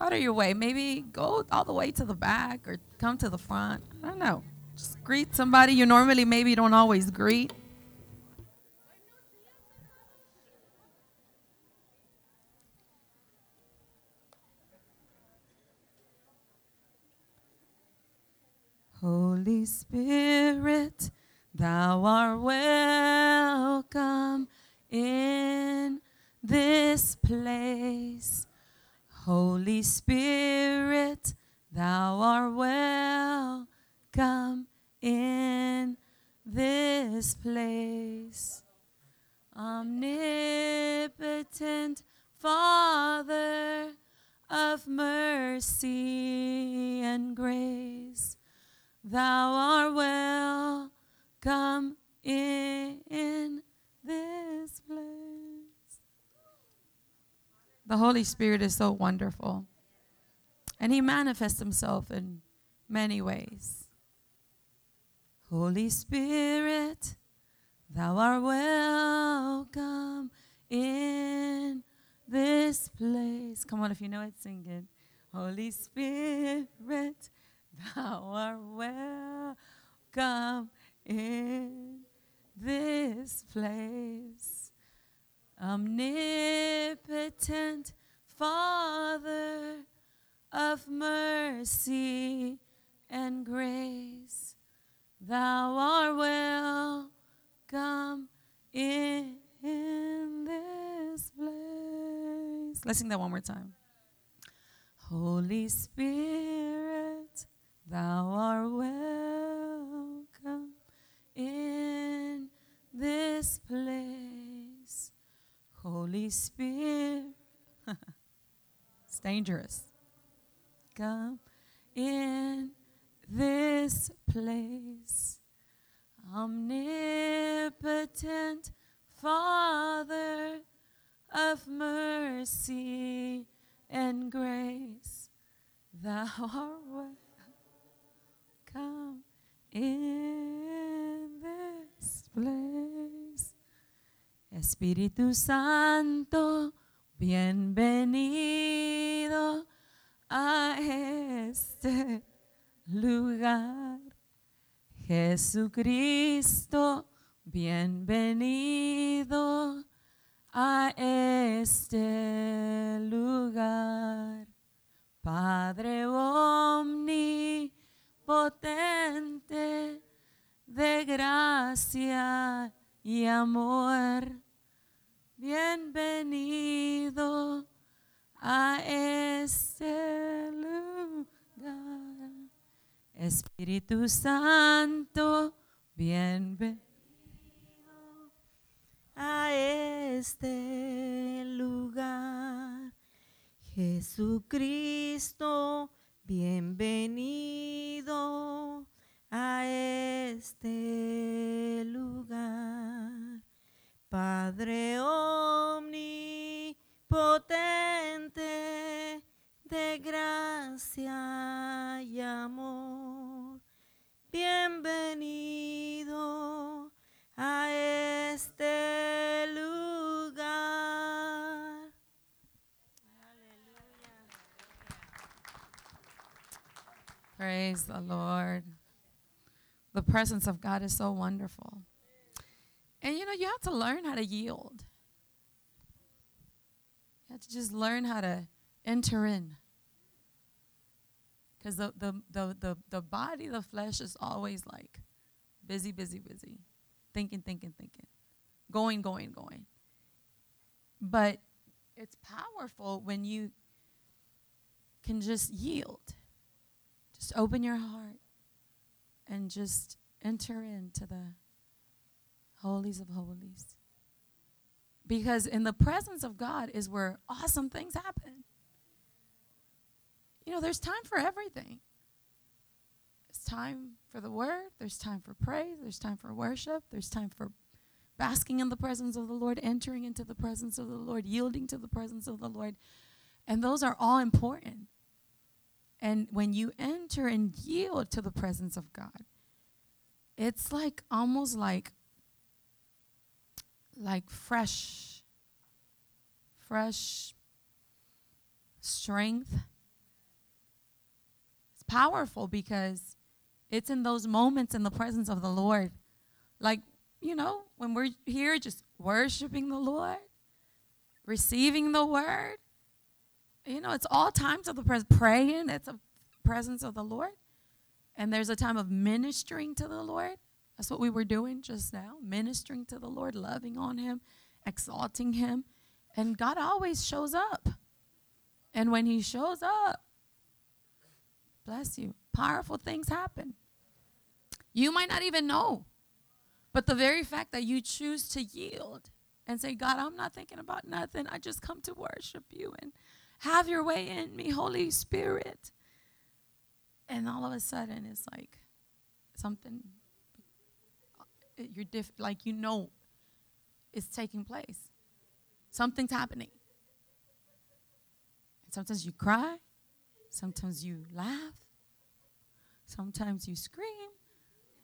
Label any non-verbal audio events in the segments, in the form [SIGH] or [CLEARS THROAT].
Out of your way. Maybe go all the way to the back or come to the front. I don't know. Just greet somebody you normally maybe don't always greet. Holy Spirit, thou art welcome in this place. Holy Spirit, thou art welcome in this place. Omnipotent Father of mercy and grace, thou art welcome in this place. The Holy Spirit is so wonderful. And He manifests Himself in many ways. Holy Spirit, Thou art welcome in this place. Come on, if you know it, sing it. Holy Spirit, Thou art welcome in this place. Omnipotent Father of mercy and grace, Thou art welcome in this place. Let's sing that one more time. Holy Spirit, Thou art welcome in this place. Holy Spirit, [LAUGHS] it's dangerous. Come in this place. Omnipotent Father of mercy and grace, thou art welcome Come in this place. Espíritu Santo, bienvenido a este lugar. Jesucristo, bienvenido a este lugar. Padre omnipotente de gracia y amor, bienvenido a este lugar. Espíritu Santo, bienvenido the Lord. The presence of God is so wonderful. And you know, you have to learn how to yield. You have to just learn how to enter in. Because the, the, the, the, the body, the flesh is always like busy, busy, busy. Thinking, thinking, thinking. Going, going, going. But it's powerful when you can just yield. Just open your heart and just enter into the holies of holies. Because in the presence of God is where awesome things happen. You know, there's time for everything. It's time for the word, there's time for praise, there's time for worship, there's time for basking in the presence of the Lord, entering into the presence of the Lord, yielding to the presence of the Lord. And those are all important. And when you enter and yield to the presence of God, it's like almost like like fresh fresh strength It's powerful because it's in those moments in the presence of the Lord. Like, you know, when we're here just worshiping the Lord, receiving the word, you know, it's all times of the presence, praying, it's a presence of the Lord. And there's a time of ministering to the Lord. That's what we were doing just now, ministering to the Lord, loving on Him, exalting Him. And God always shows up. And when He shows up, bless you, powerful things happen. You might not even know. But the very fact that you choose to yield and say, God, I'm not thinking about nothing. I just come to worship you and have your way in me, Holy Spirit. And all of a sudden, it's like something, uh, you're diff- like you know it's taking place. Something's happening. And sometimes you cry, sometimes you laugh, sometimes you scream,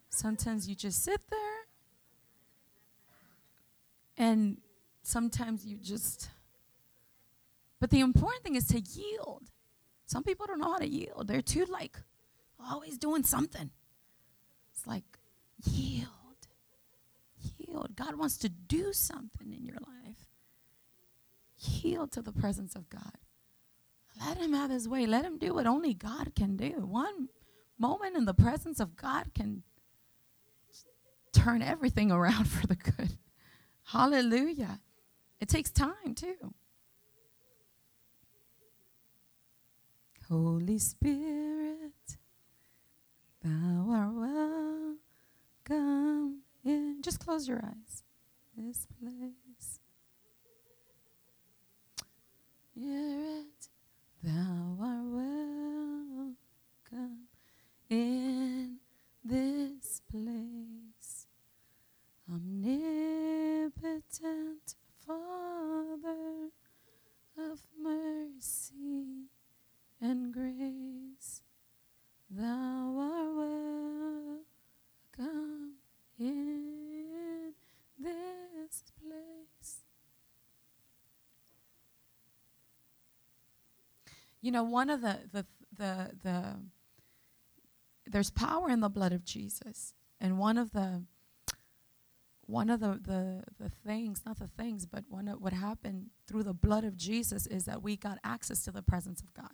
sometimes you just sit there. And sometimes you just, but the important thing is to yield. Some people don't know how to yield. They're too like always doing something. It's like yield. Yield. God wants to do something in your life. Yield to the presence of God. Let him have his way. Let him do what only God can do. One moment in the presence of God can turn everything around [LAUGHS] for the good. Hallelujah. It takes time too. Holy Spirit, thou art welcome in. Just close your eyes. This place. Spirit, thou art welcome in this place. Omnipotent Father of mercy and grace, thou art welcome in this place. You know, one of the the the the there's power in the blood of Jesus, and one of the one of the, the, the things, not the things, but one of what happened through the blood of Jesus is that we got access to the presence of God.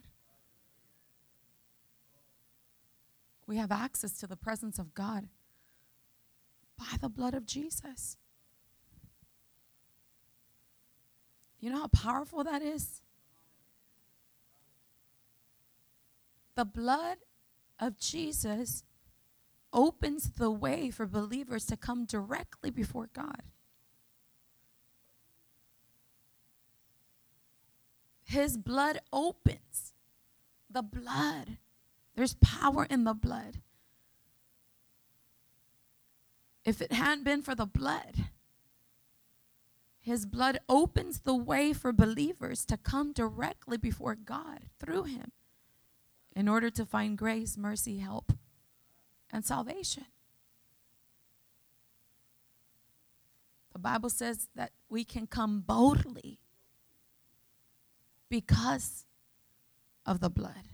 We have access to the presence of God by the blood of Jesus. You know how powerful that is? The blood of Jesus opens the way for believers to come directly before God. His blood opens. The blood. There's power in the blood. If it hadn't been for the blood, his blood opens the way for believers to come directly before God through him in order to find grace, mercy, help, and salvation. The Bible says that we can come boldly because of the blood.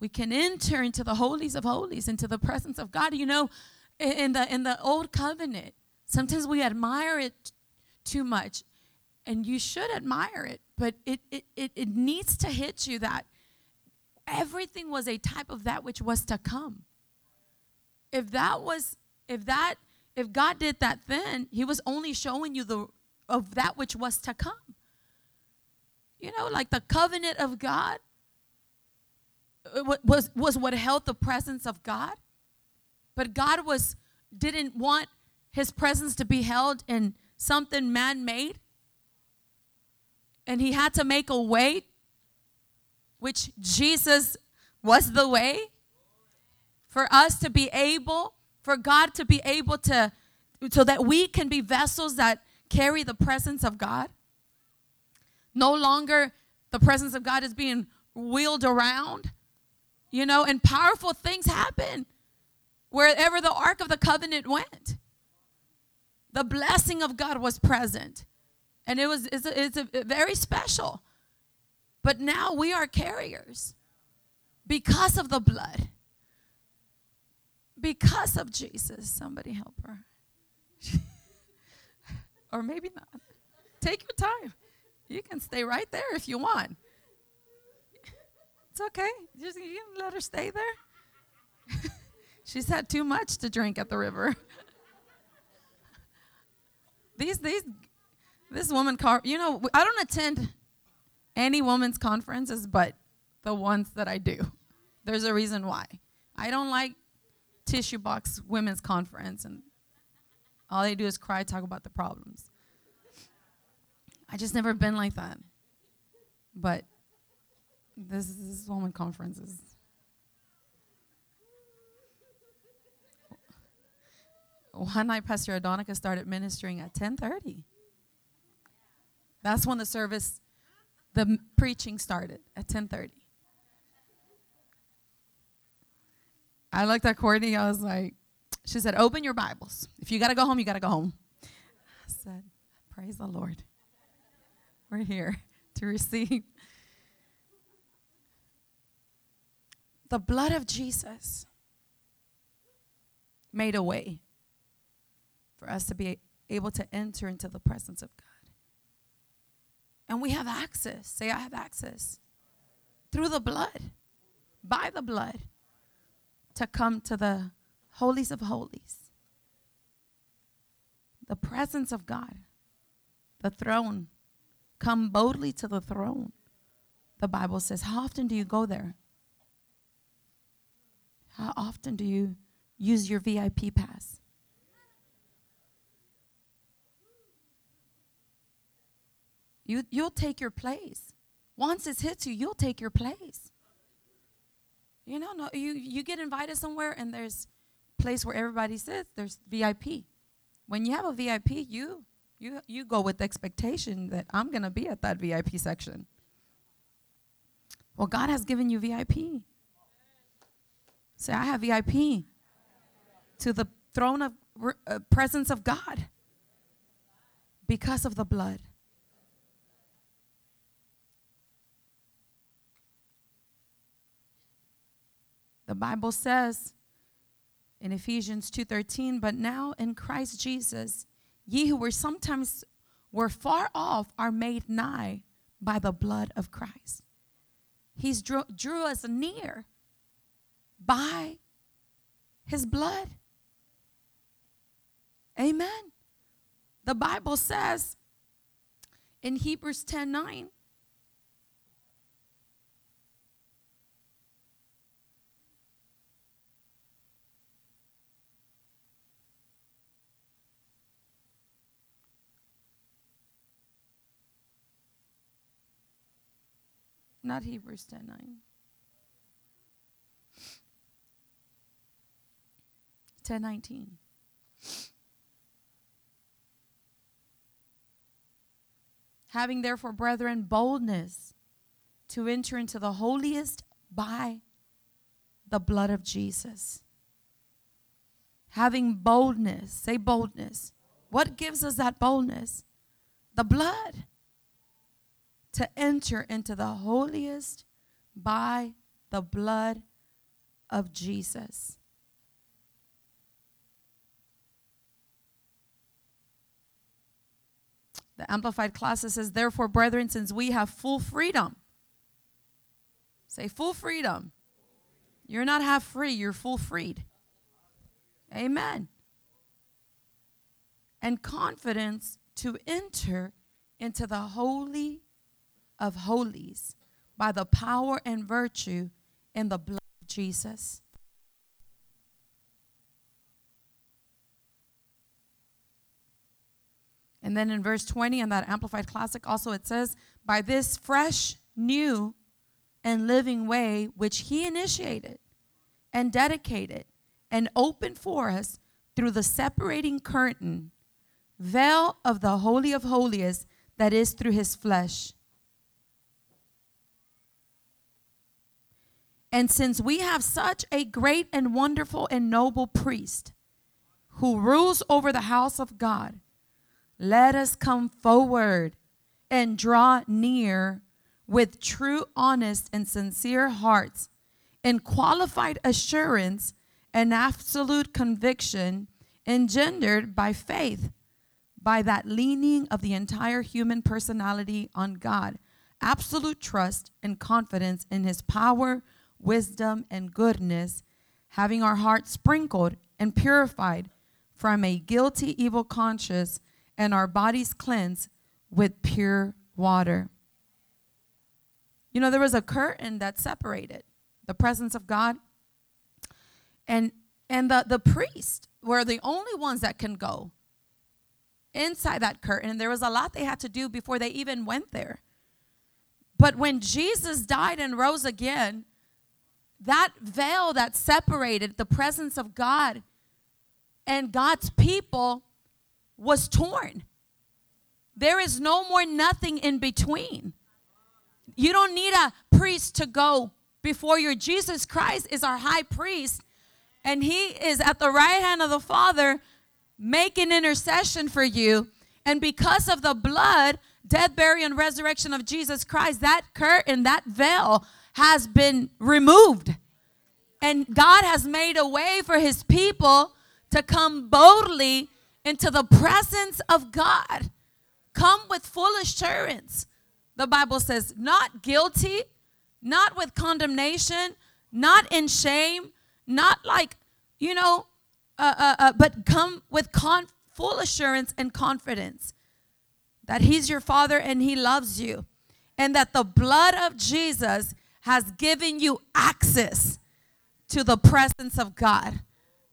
We can enter into the holies of holies, into the presence of God. You know, in the in the old covenant, sometimes we admire it too much. And you should admire it, but it, it, it, it needs to hit you that everything was a type of that which was to come. If that was, if that, if God did that then, he was only showing you the of that which was to come. You know, like the covenant of God Uh, was was what held the presence of God. But God was didn't want his presence to be held in something man-made. And he had to make a way which Jesus was the way for us to be able for God to be able to so that we can be vessels that carry the presence of God. No longer the presence of God is being wheeled around, you know, and powerful things happen wherever the Ark of the Covenant went. The blessing of God was present, and it was it's, a, it's a very special. But now we are carriers because of the blood. Because of Jesus. Somebody help her. [LAUGHS] or maybe not. Take your time. You can stay right there if you want. It's okay. Just you can let her stay there. [LAUGHS] She's had too much to drink at the river. [LAUGHS] these these this woman car you know I don't attend any women's conferences but the ones that I do. There's a reason why. I don't like tissue box women's conference and all they do is cry talk about the problems. I just never been like that. But this is this woman conference is one night Pastor Adonica started ministering at 10:30. That's when the service, the preaching started at 10:30. I looked at Courtney. I was like, she said, "Open your Bibles. If you gotta go home, you gotta go home." I said, "Praise the Lord. We're here to receive the blood of Jesus." Made a way for us to be able to enter into the presence of God. And we have access. Say, I have access through the blood, by the blood, to come to the holies of holies, the presence of God, the throne. Come boldly to the throne. The Bible says, How often do you go there? How often do you use your VIP pass? You, you'll take your place. Once it hits you, you'll take your place. You know, no, you, you get invited somewhere and there's place where everybody sits, there's VIP. When you have a VIP, you you you go with the expectation that I'm gonna be at that VIP section. Well, God has given you VIP. Say, I have VIP to the throne of uh, presence of God because of the blood. The Bible says in Ephesians 2:13, "But now in Christ Jesus, ye who were sometimes were far off are made nigh by the blood of Christ." He's drew, drew us near by his blood. Amen. The Bible says in Hebrews 10:9, not Hebrews 10 9. 10 19. Having therefore, brethren, boldness to enter into the holiest by the blood of Jesus. Having boldness, say boldness. What gives us that boldness? The blood to enter into the holiest by the blood of Jesus. The Amplified Classic says, Therefore, brethren, since we have full freedom, say full freedom. You're not half free, you're full freed. Amen. And confidence to enter into the holy of holies by the power and virtue in the blood of Jesus. And then in verse 20 in that Amplified Classic, also it says, By this fresh, new, and living way which he initiated and dedicated and opened for us through the separating curtain, veil of the Holy of Holies that is through his flesh. And since we have such a great and wonderful and noble priest who rules over the house of God, let us come forward and draw near with true, honest, and sincere hearts, in qualified assurance and absolute conviction engendered by faith, by that leaning of the entire human personality on God, absolute trust and confidence in His power, wisdom, and goodness, having our hearts sprinkled and purified from a guilty, evil conscience and our bodies cleansed with pure water. You know, there was a curtain that separated the presence of God and and the, the priest were the only ones that can go inside that curtain. And there was a lot they had to do before they even went there. But when Jesus died and rose again, that veil that separated the presence of God and God's people was torn. There is no more nothing in between. You don't need a priest to go before your Jesus Christ is our high priest and he is at the right hand of the Father making intercession for you. And because of the blood, death, burial, and resurrection of Jesus Christ, that curtain, that veil has been removed. And God has made a way for his people to come boldly into the presence of God. Come with full assurance. The Bible says, not guilty, not with condemnation, not in shame, not like, you know, uh, uh, uh, but come with con- full assurance and confidence that He's your Father and He loves you, and that the blood of Jesus has given you access to the presence of God.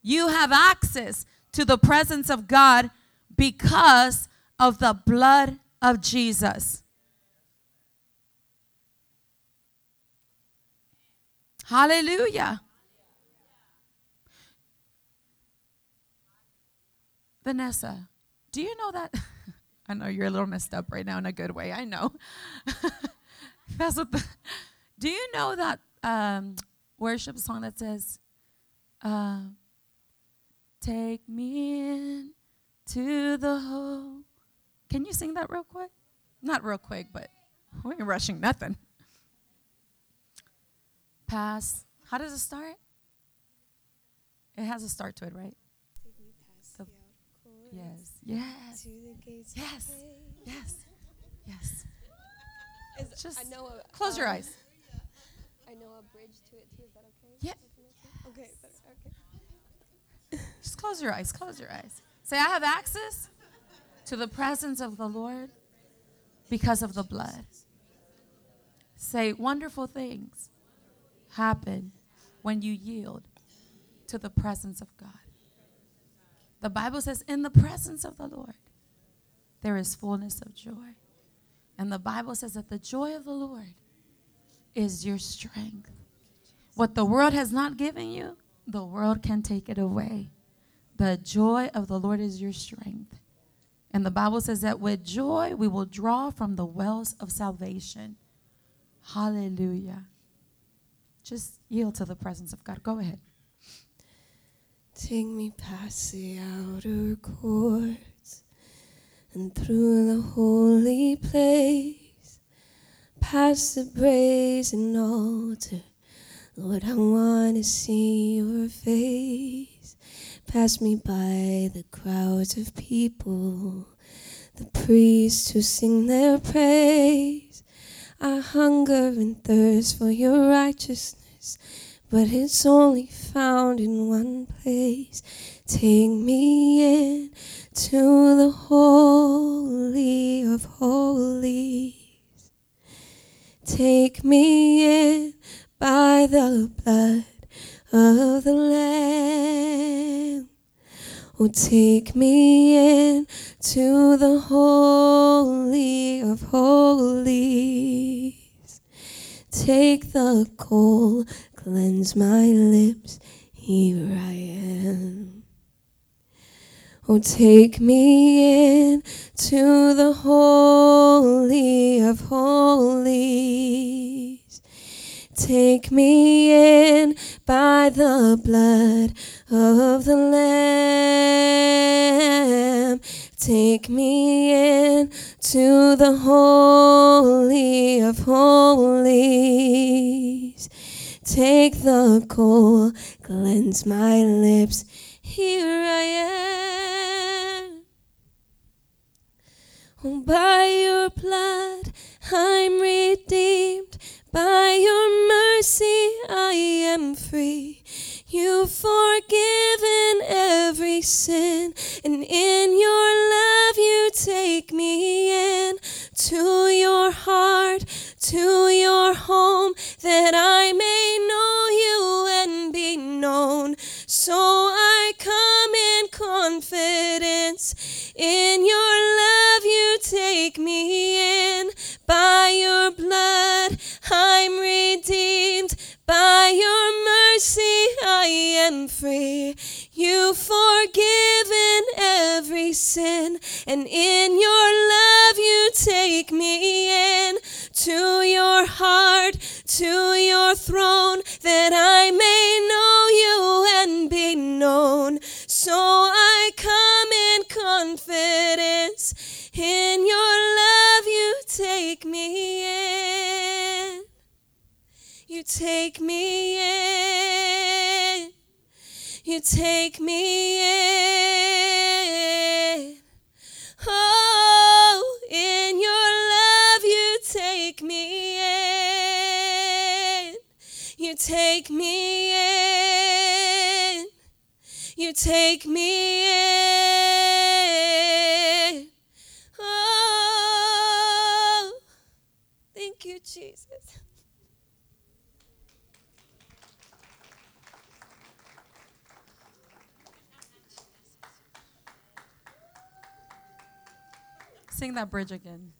You have access to the presence of God because of the blood of Jesus. Hallelujah. Vanessa, do you know that? [LAUGHS] I know you're a little messed up right now in a good way. I know. [LAUGHS] That's what the. Do you know that um, worship song that says, uh, "Take me in to the hole"? Can you sing that real quick? Not real quick, but we ain't rushing nothing. Pass. How does it start? It has a start to it, right? Take me past The- the outer courts, Yes. Yes. To the gates of Yes. Yes. Yes. Is- Just I know a, Close your um, eyes. I know a bridge to it too. Is that okay? Yeah. Okay. better, Okay. Close your eyes. Close your eyes. Say, I have access to the presence of the Lord because of the blood. Say, wonderful things happen when you yield to the presence of God. The Bible says, in the presence of the Lord, there is fullness of joy. And the Bible says that the joy of the Lord is your strength. What the world has not given you, the world can take it away. The joy of the Lord is your strength. And the Bible says that with joy we will draw from the wells of salvation. Hallelujah. Just yield to the presence of God. Go ahead. Take me past the outer courts and through the holy place, past the brazen altar. Lord, I want to see your face. Pass me by the crowds of people, the priests who sing their praise. I hunger and thirst for your righteousness but it's only found in one place. Take me in to the holy of holies. Take me in by the blood of the Lamb. Oh, take me in to the holy of holies. Take the coal, cleanse my lips, here I am. Oh, take me in to the holy of holies. Take me in by the blood of the Lamb. Take me in to the holy of holies. Take the coal, cleanse my lips. Here I am. Oh, by your blood I'm redeemed. By your mercy I am free. You've forgiven every sin, and in your love you take me in to your heart, to your home, that I may know you and be known. So I come in confidence. In your sin, and in your love you take me in to your heart, to your throne, that I may know you and be known. So I come in confidence. In your love you take me in. You take me in. You take me in. Oh, in your love you take me in. You take me in. You take me in. Oh, thank you, Jesus. Sing that bridge again.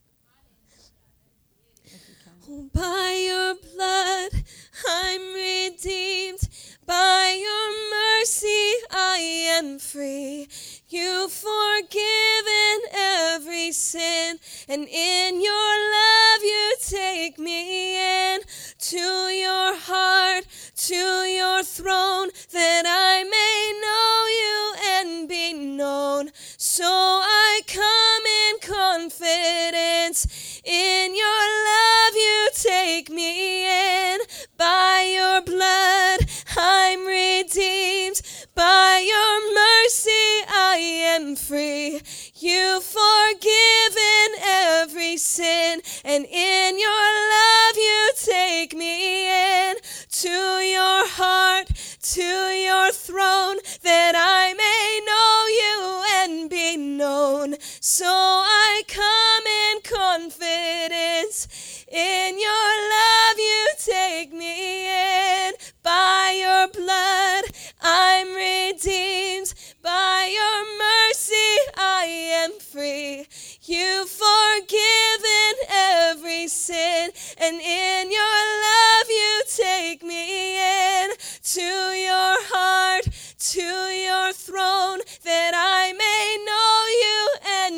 By your blood I'm redeemed. By your mercy I am free. You've forgiven every sin, and in your love you take me in to your heart, to your throne, that I may know you and be known. So I come in confidence. In your love you take me in. By your blood I'm redeemed. By your mercy I am free. You've forgiven every sin, and in your love you take me in to your heart, to your throne, that I may know you and be known. So I come in confidence. In your love you take me in. By your blood I'm redeemed. By your mercy I am free. You've forgiven every sin, and in your love you take me in to your heart, to your throne, that I may know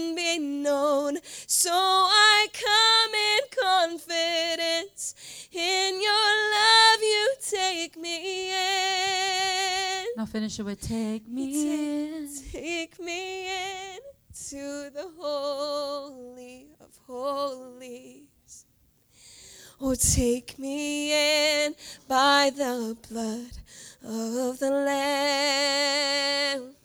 and be known. So I come in confidence. In your love you take me in. Now finish it with take me in. Take me in to the holy of holies. Oh, take me in by the blood of the Lamb.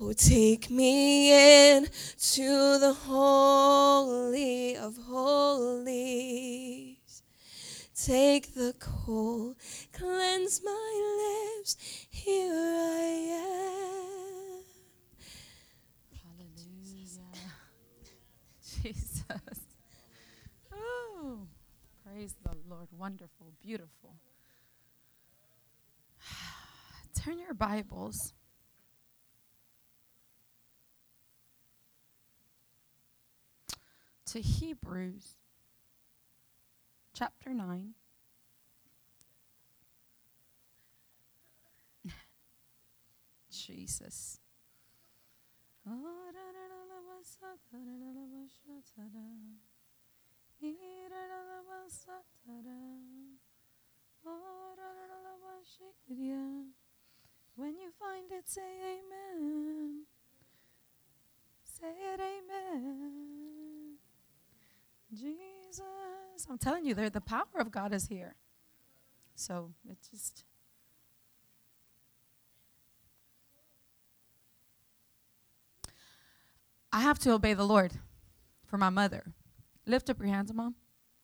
Oh, take me in to the holy of holies. Take the coal, cleanse my lips. Here I am. Hallelujah. [LAUGHS] Jesus. Oh, praise the Lord. Wonderful, beautiful. [SIGHS] Turn your Bibles. To Hebrews chapter 9. [LAUGHS] Jesus. When you find it, say amen. Say it, amen. Jesus. I'm telling you, the power of God is here. So it just I have to obey the Lord for my mother. Lift up your hands, mom.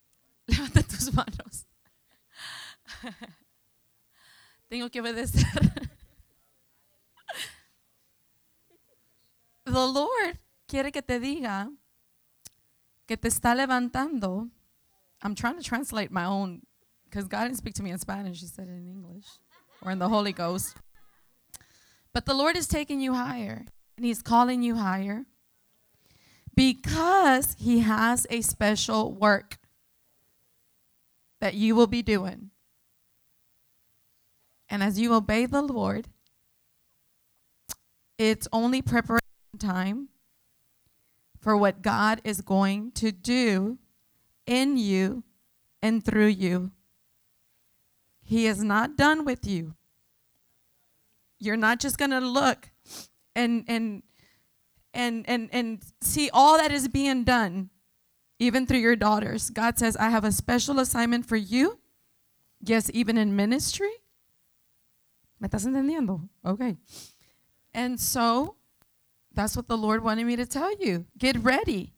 [LAUGHS] Levanta tus manos. [LAUGHS] Tengo que obedecer. [LAUGHS] the Lord quiere que te diga que te está levantando. I'm trying to translate my own because God didn't speak to me in Spanish. He said it in English or in the Holy Ghost. But the Lord is taking you higher and He's calling you higher because He has a special work that you will be doing. And as you obey the Lord, it's only preparation time for what God is going to do in you and through you. He is not done with you. You're not just going to look and and and and and see all that is being done even through your daughters. God says, "I have a special assignment for you." Yes, even in ministry. ¿Me estás entendiendo? Okay. And so that's what the Lord wanted me to tell you. Get ready.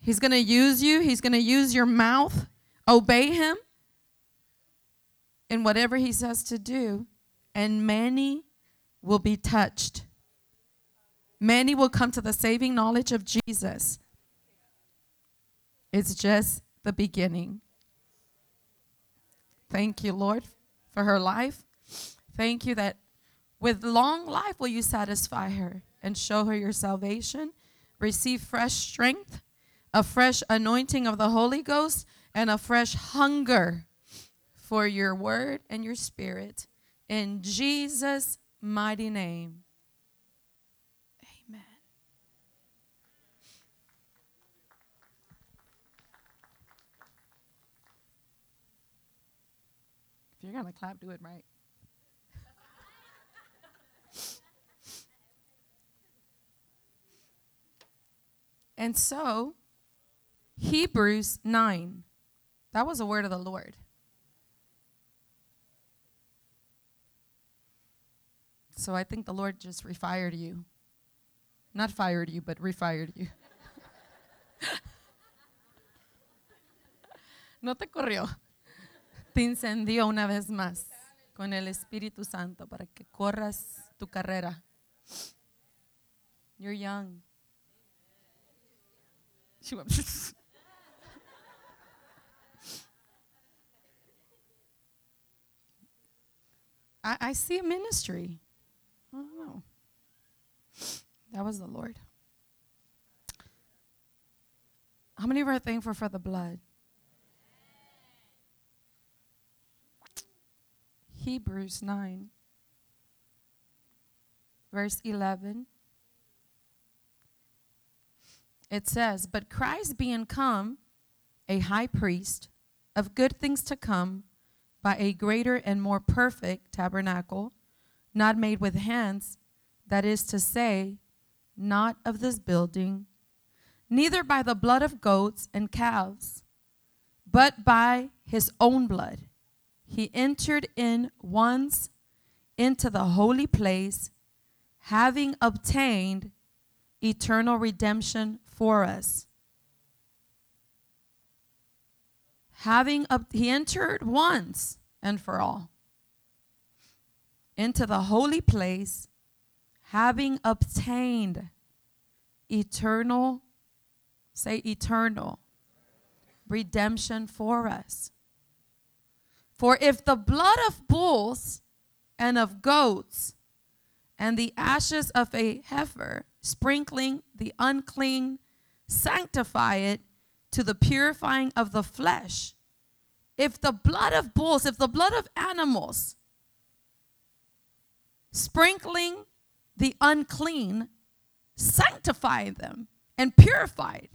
He's going to use you, He's going to use your mouth. Obey Him in whatever He says to do, and many will be touched. Many will come to the saving knowledge of Jesus. It's just the beginning. Thank you, Lord, for her life. Thank you that with long life will you satisfy her and show her your salvation. Receive fresh strength, a fresh anointing of the Holy Ghost, and a fresh hunger for your word and your spirit. In Jesus' mighty name. Amen. If you're going to clap, do it right. And so, Hebrews 9, that was a word of the Lord. So I think the Lord just refired you. Not fired you, but refired you. [LAUGHS] no te corrió. Te incendió una vez más con el Espíritu Santo para que corras tu carrera. You're young. She went. I, I see a ministry. I don't know. That was the Lord. How many of are thankful for the blood? Hebrews 9, verse 11. It says, But Christ being come a high priest of good things to come by a greater and more perfect tabernacle, not made with hands, that is to say, not of this building, neither by the blood of goats and calves, but by his own blood. He entered in once into the holy place, having obtained eternal redemption for us. Having up, he entered once and for all into the holy place, having obtained eternal, say eternal, redemption for us. For if the blood of bulls and of goats and the ashes of a heifer, sprinkling the unclean, sanctify it to the purifying of the flesh. If the blood of bulls, if the blood of animals, sprinkling the unclean, sanctify them and purified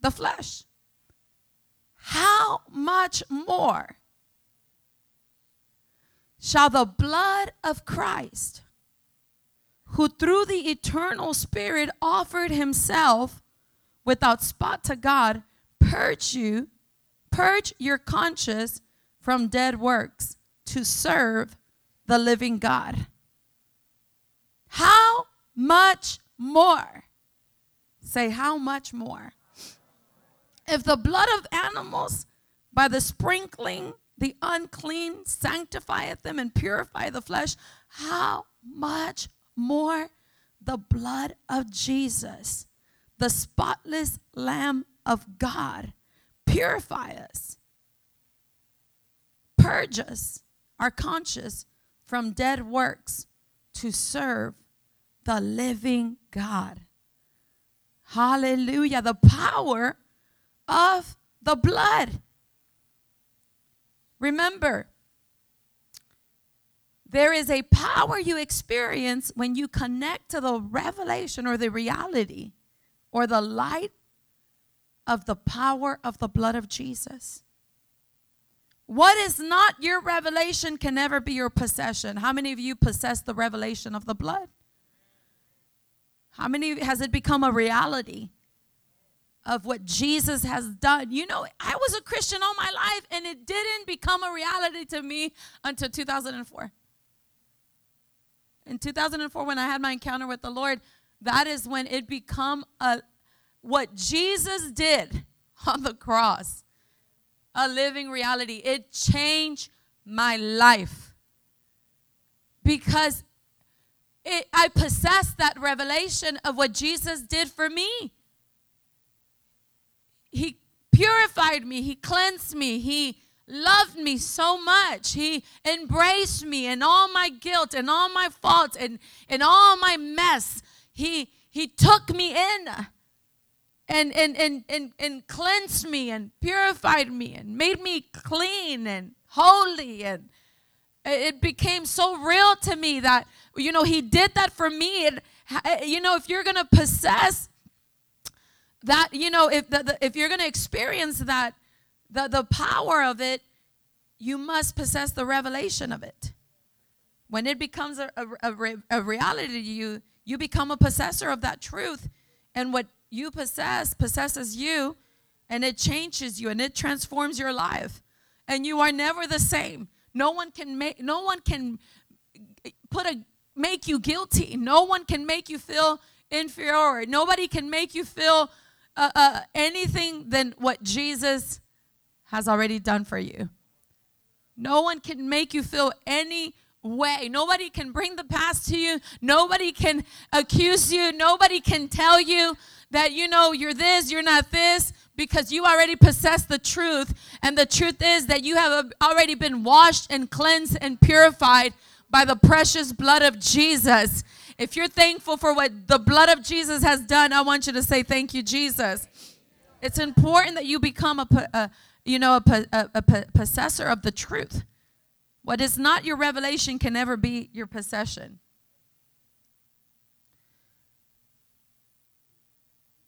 the flesh, how much more shall the blood of Christ, who through the eternal Spirit offered himself without spot to God, purge you, purge your conscience from dead works to serve the living God. How much more? Say, how much more? If the blood of animals by the sprinkling the unclean sanctifieth them and purify the flesh, how much more the blood of Jesus, the spotless Lamb of God, purify us, purge us, our conscience from dead works to serve the living God. Hallelujah. The power of the blood. Remember, there is a power you experience when you connect to the revelation or the reality or the light of the power of the blood of Jesus. What is not your revelation can never be your possession. How many of you possess the revelation of the blood? How many has it become a reality? of what Jesus has done. You know, I was a Christian all my life and it didn't become a reality to me until 2004. In 2004 when I had my encounter with the Lord, that is when it become a what Jesus did [LAUGHS] on the cross. A living reality. It changed my life. Because it, I possess that revelation of what Jesus did for me he purified me, he cleansed me, he loved me so much. He embraced me and all my guilt and all my faults and, and all my mess. He he took me in and, and, and, and, and cleansed me and purified me and made me clean and holy and it became so real to me that you know he did that for me and eh, you know if you're gonna possess that you know if the, the if you're going to experience that the the power of it you must possess the revelation of it. When it becomes a, a, a, a reality to you you become a possessor of that truth. And what you possess possesses you and it changes you and it transforms your life. And you are never the same. No one can make no one can put a make you guilty. No one can make you feel inferior. Nobody can make you feel uh, uh, anything than what Jesus has already done for you. No one can make you feel any way. Nobody can bring the past to you. Nobody can accuse you. Nobody can tell you that, you know, you're this, you're not this, because you already possess the truth. And the truth is that you have already been washed and cleansed and purified by the precious blood of Jesus. If you're thankful for what the blood of Jesus has done, I want you to say thank you, Jesus. It's important that you become a, a you know a, a, a possessor of the truth. What is not your revelation can never be your possession.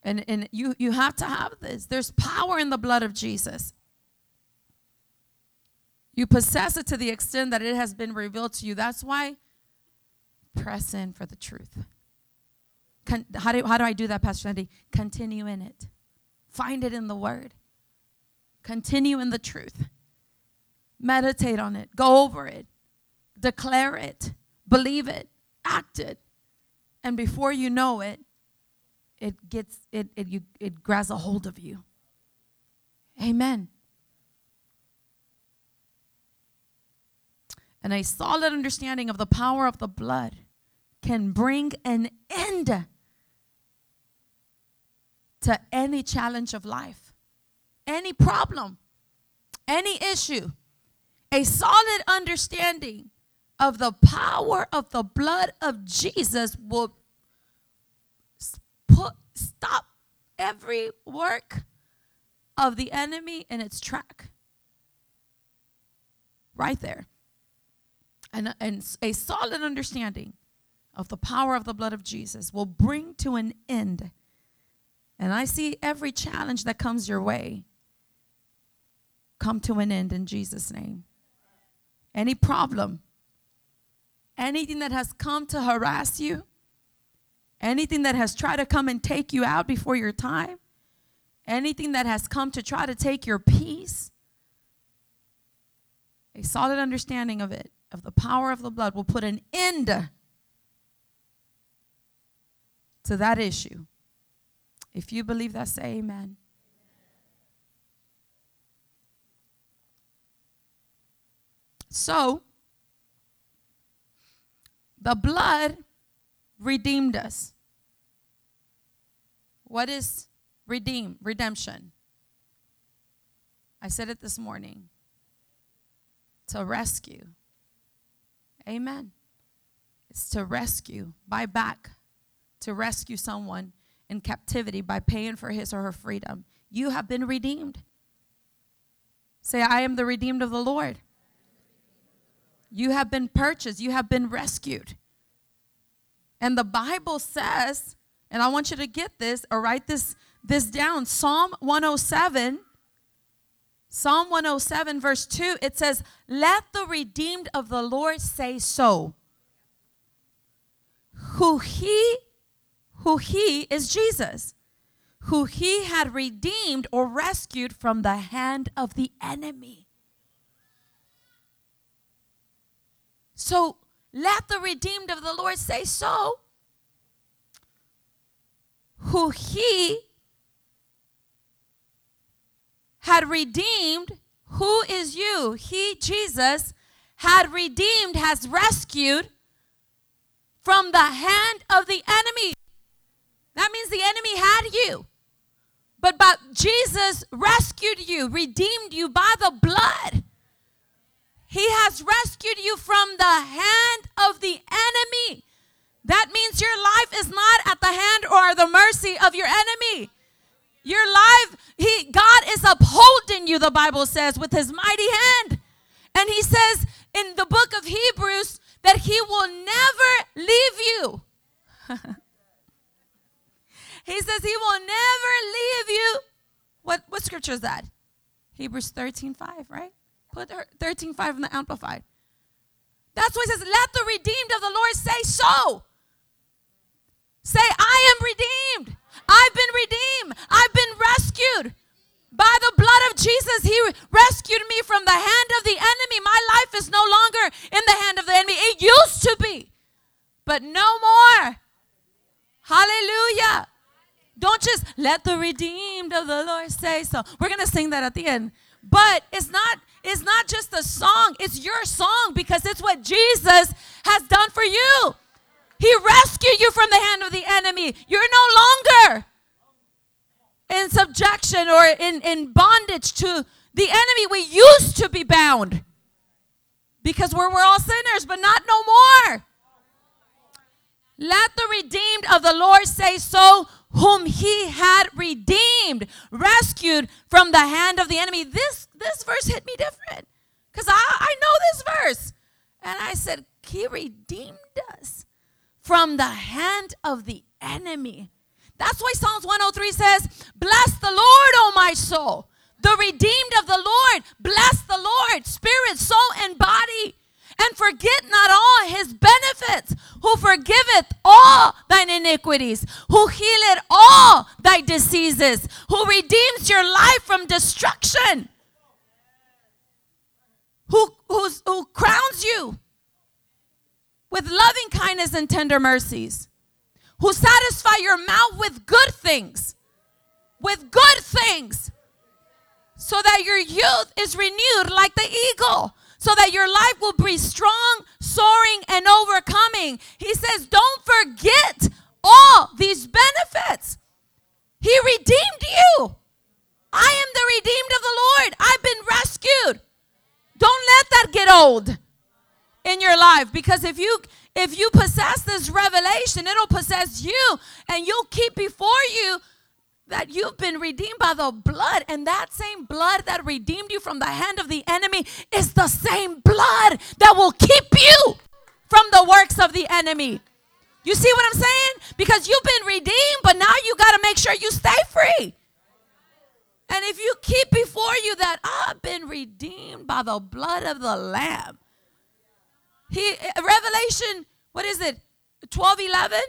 And, and you, you have to have this. There's power in the blood of Jesus. You possess it to the extent that it has been revealed to you. That's why press in for the truth. Con- how, do, how do I do that, Pastor Sandy? Continue in it. Find it in the Word. Continue in the truth. Meditate on it. Go over it. Declare it. Believe it. Act it. And before you know it, it gets it it you it grabs a hold of you. Amen. and a solid understanding of the power of the blood can bring an end to any challenge of life, any problem, any issue. A solid understanding of the power of the blood of Jesus will put stop every work of the enemy in its track. Right there and, and a solid understanding of the power of the blood of Jesus will bring to an end. And I see every challenge that comes your way come to an end in Jesus' name. Any problem, anything that has come to harass you, anything that has tried to come and take you out before your time, anything that has come to try to take your peace, a solid understanding of it, of the power of the blood, will put an end to that issue. If you believe that, say amen. So, the blood redeemed us. What is redeem? Redemption. I said it this morning. To rescue. Amen. It's to rescue, buy back, to rescue someone in captivity by paying for his or her freedom. You have been redeemed. Say, I am the redeemed of the Lord. You have been purchased, you have been rescued. And the Bible says, and I want you to get this or write this, this down Psalm 107. Psalm 107, verse 2, it says, Let the redeemed of the Lord say so. Who he, who he is Jesus, who he had redeemed or rescued from the hand of the enemy. So let the redeemed of the Lord say so. Who he had redeemed, who is you? He, Jesus, had redeemed, has rescued from the hand of the enemy. That means the enemy had you. But, but Jesus rescued you, redeemed you by the blood. He has rescued you from the hand of the enemy. That means your life is not at the hand or the mercy of your enemy. Your life, he God is upholding you, the Bible says, with his mighty hand. And he says in the book of Hebrews that he will never leave you. [LAUGHS] he says he will never leave you. What what scripture is that? Hebrews 13, 5, right? Put 13, 5 in the amplified. That's why he says, let the redeemed of the Lord say so. Say, I am redeemed. I've been redeemed. I've been rescued. By the blood of Jesus, He rescued me from the hand of the enemy. My life is no longer in the hand of the enemy. It used to be, but no more. Hallelujah. Don't just let the redeemed of the Lord say so. We're going to sing that at the end. But it's not it's not just a song, it's your song because it's what Jesus has done for you. He rescued you from the hand of the enemy. You're no longer in subjection or in, in bondage to the enemy. We used to be bound because we're, we're all sinners, but not no more. Let the redeemed of the Lord say so, whom he had redeemed, rescued from the hand of the enemy. This, this verse hit me different because I, I know this verse. And I said, He redeemed us from the hand of the enemy. That's why Psalms 103 says, Bless the Lord, O my soul. The redeemed of the Lord, bless the Lord, spirit, soul, and body. And forget not all his benefits, who forgiveth all thine iniquities, who healeth all thy diseases, who redeems your life from destruction, who, who crowns you with loving kindness and tender mercies, who satisfy your mouth with good things, with good things, so that your youth is renewed like the eagle, so that your life will be strong, soaring, and overcoming. He says, Don't forget all these benefits. He redeemed you. I am the redeemed of the Lord. I've been rescued. Don't let that get old in your life because if you if you possess this revelation it'll possess you and you'll keep before you that you've been redeemed by the blood and that same blood that redeemed you from the hand of the enemy is the same blood that will keep you from the works of the enemy you see what i'm saying because you've been redeemed but now you got to make sure you stay free and if you keep before you that ah, i've been redeemed by the blood of the lamb he uh, Revelation, what is it? 12 11?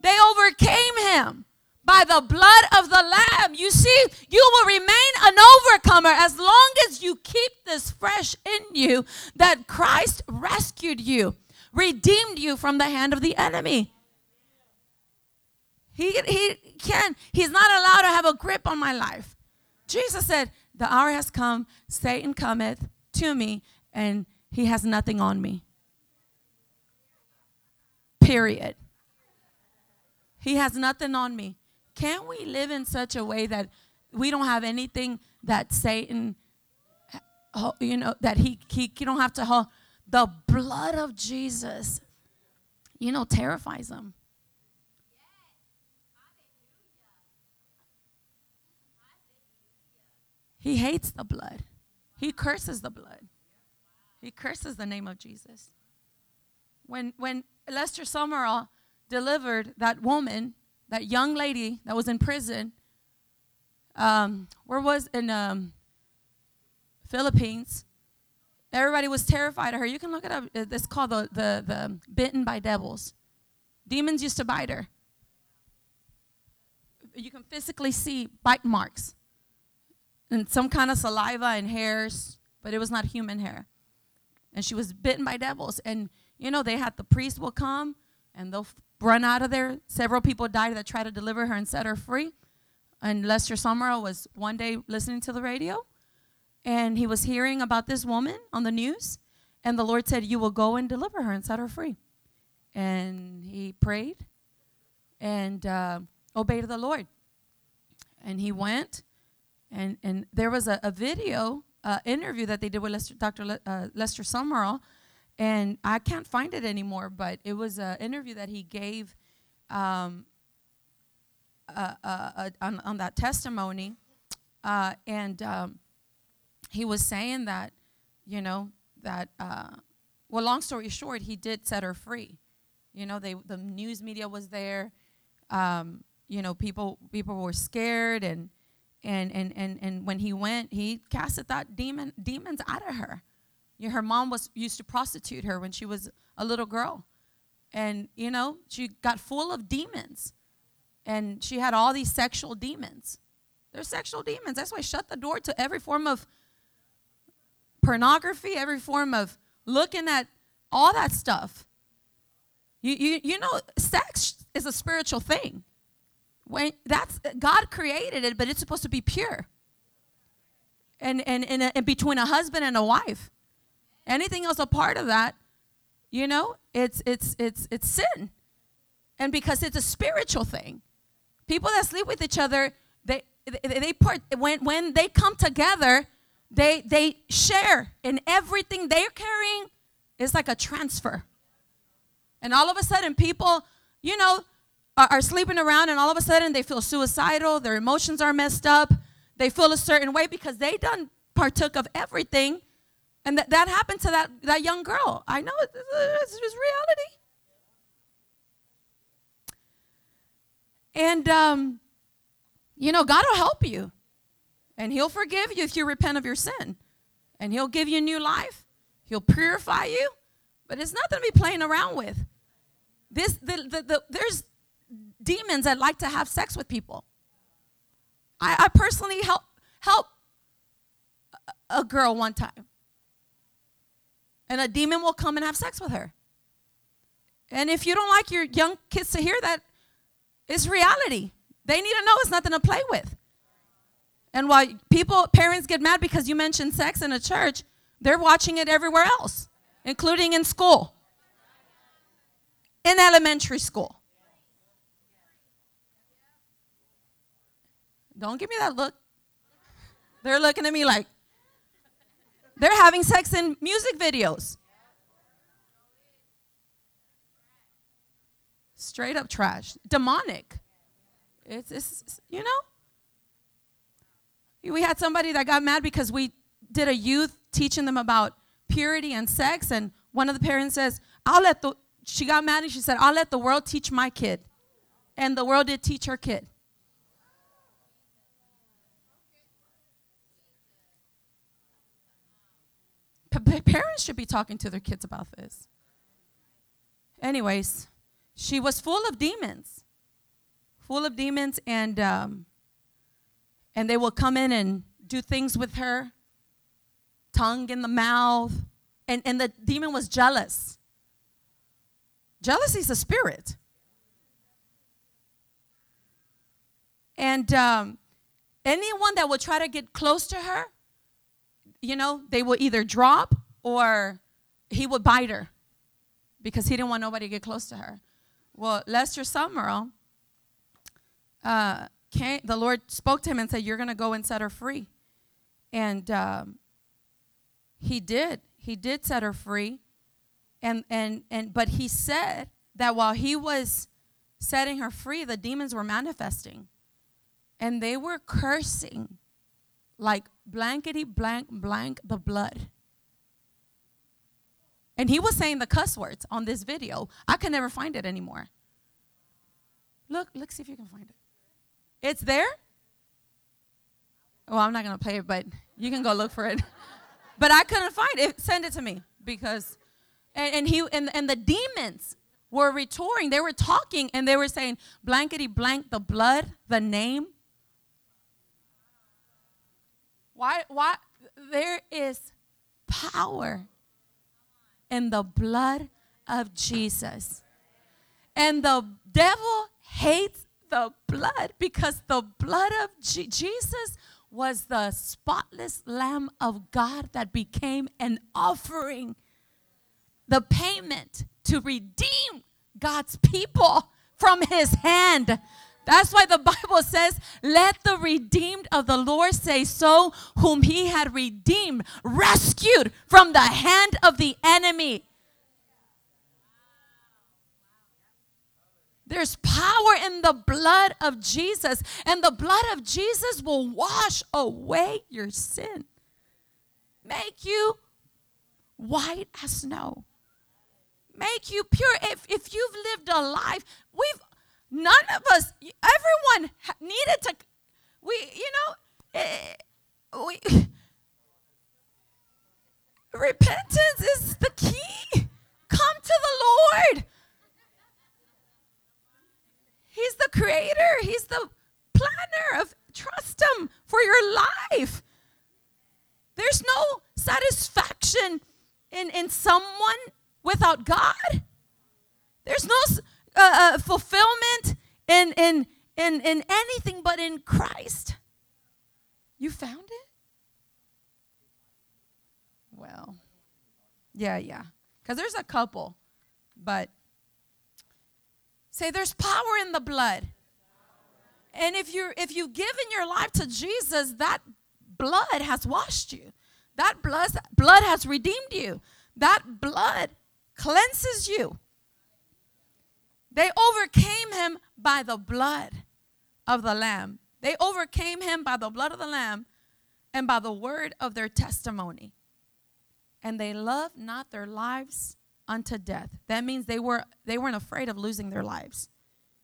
They overcame him by the blood of the Lamb. You see, you will remain an overcomer as long as you keep this fresh in you that Christ rescued you, redeemed you from the hand of the enemy. He, he can, he's not allowed to have a grip on my life. Jesus said, The hour has come, Satan cometh to me, and he has nothing on me. Period. He has nothing on me. Can't we live in such a way that we don't have anything that Satan, you know, that he, he, don't have to hold? The blood of Jesus, you know, terrifies him. He hates the blood. He curses the blood. He curses the name of Jesus. When when Lester Sumrall delivered that woman, that young lady that was in prison, um, where was in um, Philippines, everybody was terrified of her. You can look it up. It's called the, the the bitten by devils. Demons used to bite her. You can physically see bite marks and some kind of saliva and hairs, but it was not human hair. And she was bitten by devils. And, you know, they had the priest will come and they'll run out of there. Several people died that tried to deliver her and set her free. And Lester Sumrall was one day listening to the radio and he was hearing about this woman on the news. And the Lord said, You will go and deliver her and set her free. And he prayed and uh, obeyed the Lord. And he went and and there was a, a video uh, interview that they did with Lester, Dr. Le, uh, Lester Sumrall, and I can't find it anymore. But it was an interview that he gave um, uh, uh, uh on, on that testimony, uh, and um, he was saying that, you know, that well, long story short, he did set her free. You know, they the news media was there. Um, you know, people people were scared and and and and and when he went, he casted that demon demons out of her. Her mom was used to prostitute her when she was a little girl, and you know she got full of demons, and she had all these sexual demons. They're sexual demons. That's why I shut the door to every form of pornography, every form of looking at all that stuff. You, you, you know, sex is a spiritual thing. When that's God created it, but it's supposed to be pure. And and, and, and between a husband and a wife. Anything else a part of that, you know, it's it's it's it's sin. And because it's a spiritual thing. People that sleep with each other, they they, they part when when they come together, they they share in everything they're carrying. It's like a transfer. And all of a sudden, people, you know, are, are sleeping around and all of a sudden they feel suicidal, their emotions are messed up, they feel a certain way because they done partook of everything. And that, that happened to that, that young girl. I know it's, it's, reality. And, um, you know, God will help you. And He'll forgive you if you repent of your sin. And He'll give you new life. He'll purify you. But it's nothing to be playing around with. This, the, the, the, there's demons that like to have sex with people. I, I personally help help a girl one time. And a demon will come and have sex with her. And if you don't like your young kids to hear that, it's reality. They need to know it's nothing to play with. And while people, parents get mad because you mentioned sex in a church, they're watching it everywhere else, including in school, in elementary school. Don't give me that look. They're looking at me like they're having sex in music videos. Straight up trash. Demonic. It's, it's you know? We had somebody that got mad because we did a youth teaching them about purity and sex, and one of the parents says, I'll let the, she got mad and she said, I'll let the world teach my kid. And the world did teach her kid. P- parents should be talking to their kids about this. Anyways, she was full of demons. full of demons, and um, and they will come in and do things with her, tongue in the mouth, and and the demon was jealous. Jealousy is a spirit. And um, anyone that would try to get close to her, you know, they would either drop or he would bite her because he didn't want nobody to get close to her. Well, Lester Sumrall, uh, came, the Lord spoke to him and said, You're going to go and set her free. And um, he did. He did set her free. And, and, and, but he said that while he was setting her free, the demons were manifesting and they were cursing like blankety blank blank the blood. And he was saying the cuss words on this video. I can never find it anymore. Look, look, see if you can find it. It's there? Well, I'm not gonna play it, but you can go look for it. [LAUGHS] but I couldn't find it. Send it to me because and, and he and, and the demons were retoring. They were talking and they were saying, blankety blank, the blood, the name, why? Why? There is power in the blood of Jesus. And the devil hates the blood because the blood of G- Jesus was the spotless Lamb of God that became an offering, the payment to redeem God's people from his hand. That's why the [LAUGHS] Bible says, Let the redeemed of the Lord say so, whom he had redeemed, rescued from the hand of the enemy. There's power in the blood of Jesus, and the blood of Jesus will wash away your sin, make you white as snow, make you pure. If, if you've lived a life, we've None of us, everyone needed to, we, you know, eh, we, repentance is the key. Come to the Lord. He's the creator, He's the planner of trust Him for your life. There's no satisfaction in, in someone without God. There's no uh, uh, fulfillment in, in, in, in anything but in Christ. You found it? Well, yeah, yeah. Because there's a couple, but say there's power in the blood. And if you're if you've given your life to Jesus, that blood has washed you. That blood, blood has redeemed you. That blood cleanses you. They overcame him by the blood of the Lamb. They overcame him by the blood of the Lamb and by the word of their testimony. And they loved not their lives unto death. That means they were they weren't afraid of losing their lives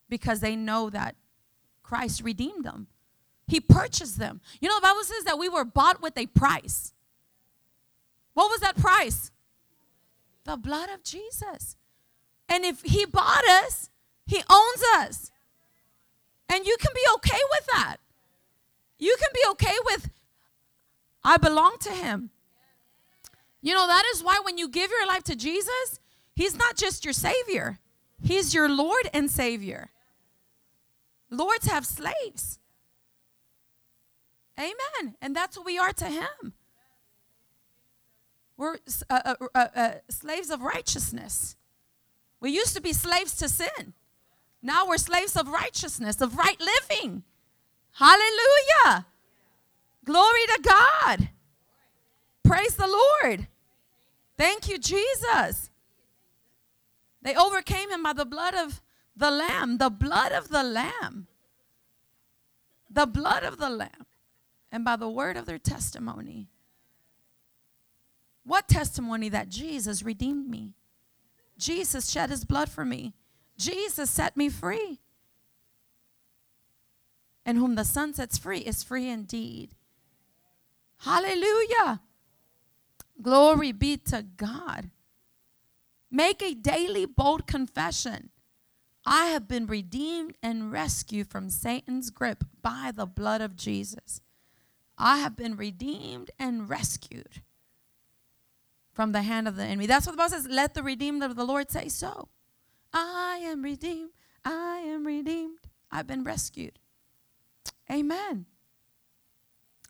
because they know that Christ redeemed them. He purchased them. You know the Bible says that we were bought with a price. What was that price? The blood of Jesus. And if He bought us, He owns us. And you can be okay with that. You can be okay with, I belong to Him. You know, that is why when you give your life to Jesus, He's not just your Savior, He's your Lord and Savior. Lords have slaves. Amen. And that's what we are to Him. We're uh, uh, uh, uh slaves of righteousness. We used to be slaves to sin. Now we're slaves of righteousness, of right living. Hallelujah. Glory to God. Praise the Lord. Thank you, Jesus. They overcame him by the blood of the Lamb, the blood of the Lamb, the blood of the Lamb, and by the word of their testimony. What testimony that Jesus redeemed me? Jesus shed his blood for me. Jesus set me free. And whom the Son sets free is free indeed. Hallelujah. Glory be to God. Make a daily bold confession. I have been redeemed and rescued from Satan's grip by the blood of Jesus. I have been redeemed and rescued from the hand of the enemy. That's what the Bible says. Let the redeemed of the Lord say so. I am redeemed. I am redeemed. I've been rescued. Amen.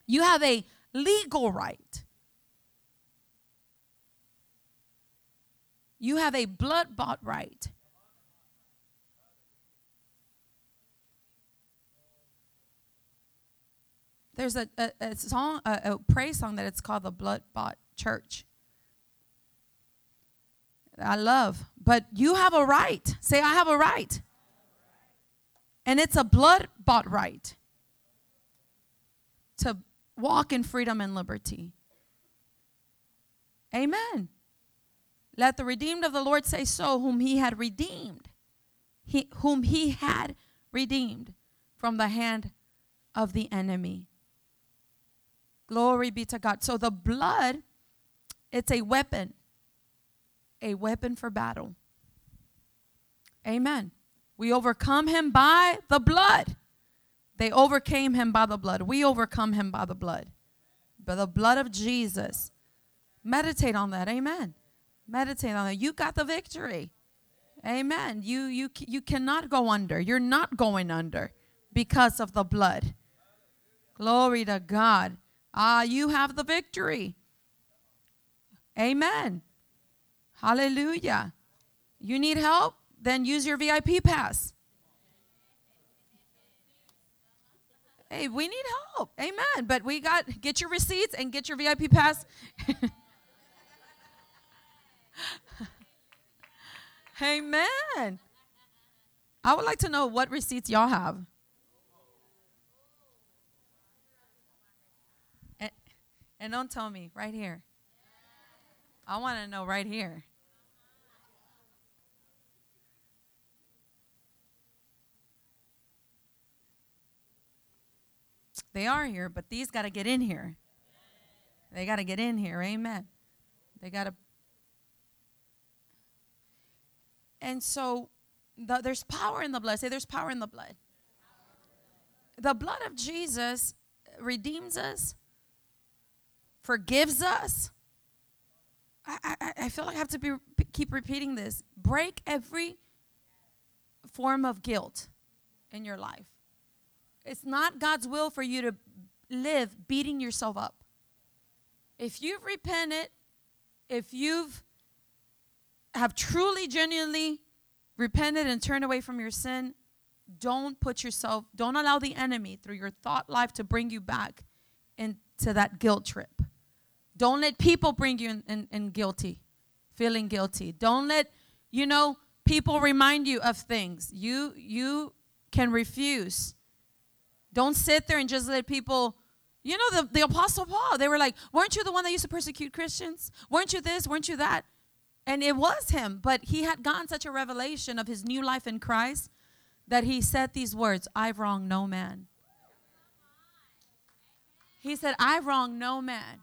You have a legal right. You have a blood bought right. There's a, a, a song, a, a praise song that it's called the Blood Bought Church. I love, but you have a right. Say, I have a right. And it's a blood bought right to walk in freedom and liberty. Amen. Let the redeemed of the Lord say so, whom he had redeemed, he, whom he had redeemed from the hand of the enemy. Glory be to God. So the blood, it's a weapon, a weapon for battle. Amen. We overcome him by the blood. They overcame him by the blood. We overcome him by the blood. By the blood of Jesus. Meditate on that. Amen. Meditate on that. You got the victory. Amen. You you you cannot go under. You're not going under because of the blood. Glory to God. Ah, you have the victory. Amen. Hallelujah. You need help? Then use your VIP pass. Hey, we need help. Amen. But we got get your receipts and get your VIP pass. [LAUGHS] Amen. I would like to know what receipts y'all have. And, and don't tell me right here. I want to know right here. They are here, but these got to get in here. They got to get in here. Amen. They got to. And so the, there's power in the blood. Say, there's power in the blood. The blood of Jesus redeems us, forgives us. I, I, I feel like I have to be, keep repeating this. Break every form of guilt in your life. It's not God's will for you to live beating yourself up. If you've repented, if you've have truly genuinely repented and turned away from your sin, don't put yourself, don't allow the enemy through your thought life to bring you back into that guilt trip. Don't let people bring you in, in, in guilty, feeling guilty. Don't let, you know, people remind you of things. You you can refuse don't sit there and just let people, you know, the, the Apostle Paul, they were like, weren't you the one that used to persecute Christians? Weren't you this? Weren't you that? And it was him, but he had gotten such a revelation of his new life in Christ that he said these words I've wronged no man. He said, I've wronged no man.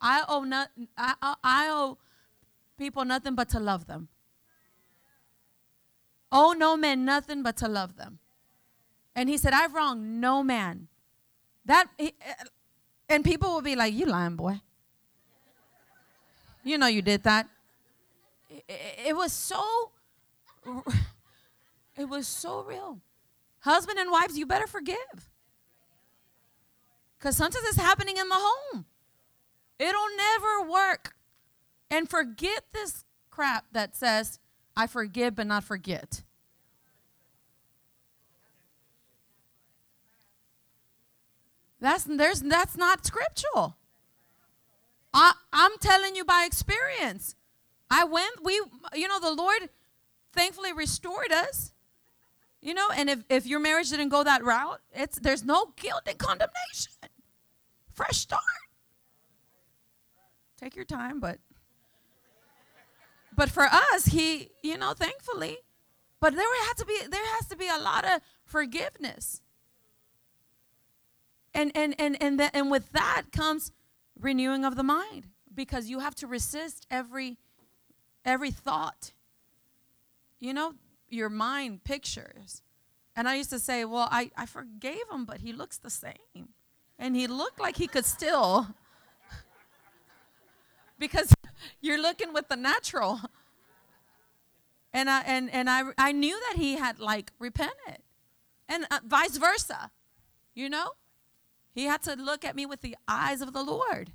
I owe, not, I, I owe people nothing but to love them. Owe no man nothing but to love them. And he said, I've wronged no man. That eh, and people will be like, You lying, boy. You know you did that. It, it was so it was so real. Husband and wives, you better forgive. Because sometimes it's happening in the home. It'll never work. And forget this crap that says, I forgive but not forget. That's there's that's not scriptural. I, I'm telling you by experience. I went, we, you know, the Lord thankfully restored us. You know, and if, if your marriage didn't go that route, it's there's no guilt and condemnation. Fresh start. Take your time, but but for us, he, you know, thankfully, but there has to be there has to be a lot of forgiveness. And and and and and with that comes renewing of the mind because you have to resist every every thought. You know, your mind pictures. And I used to say, well, I, I forgave him, but he looks the same. And he looked like he could still. [LAUGHS] because you're looking with the natural. And I and and I I knew that he had like repented, and uh, vice versa, you know. He had to look at me with the eyes of the Lord.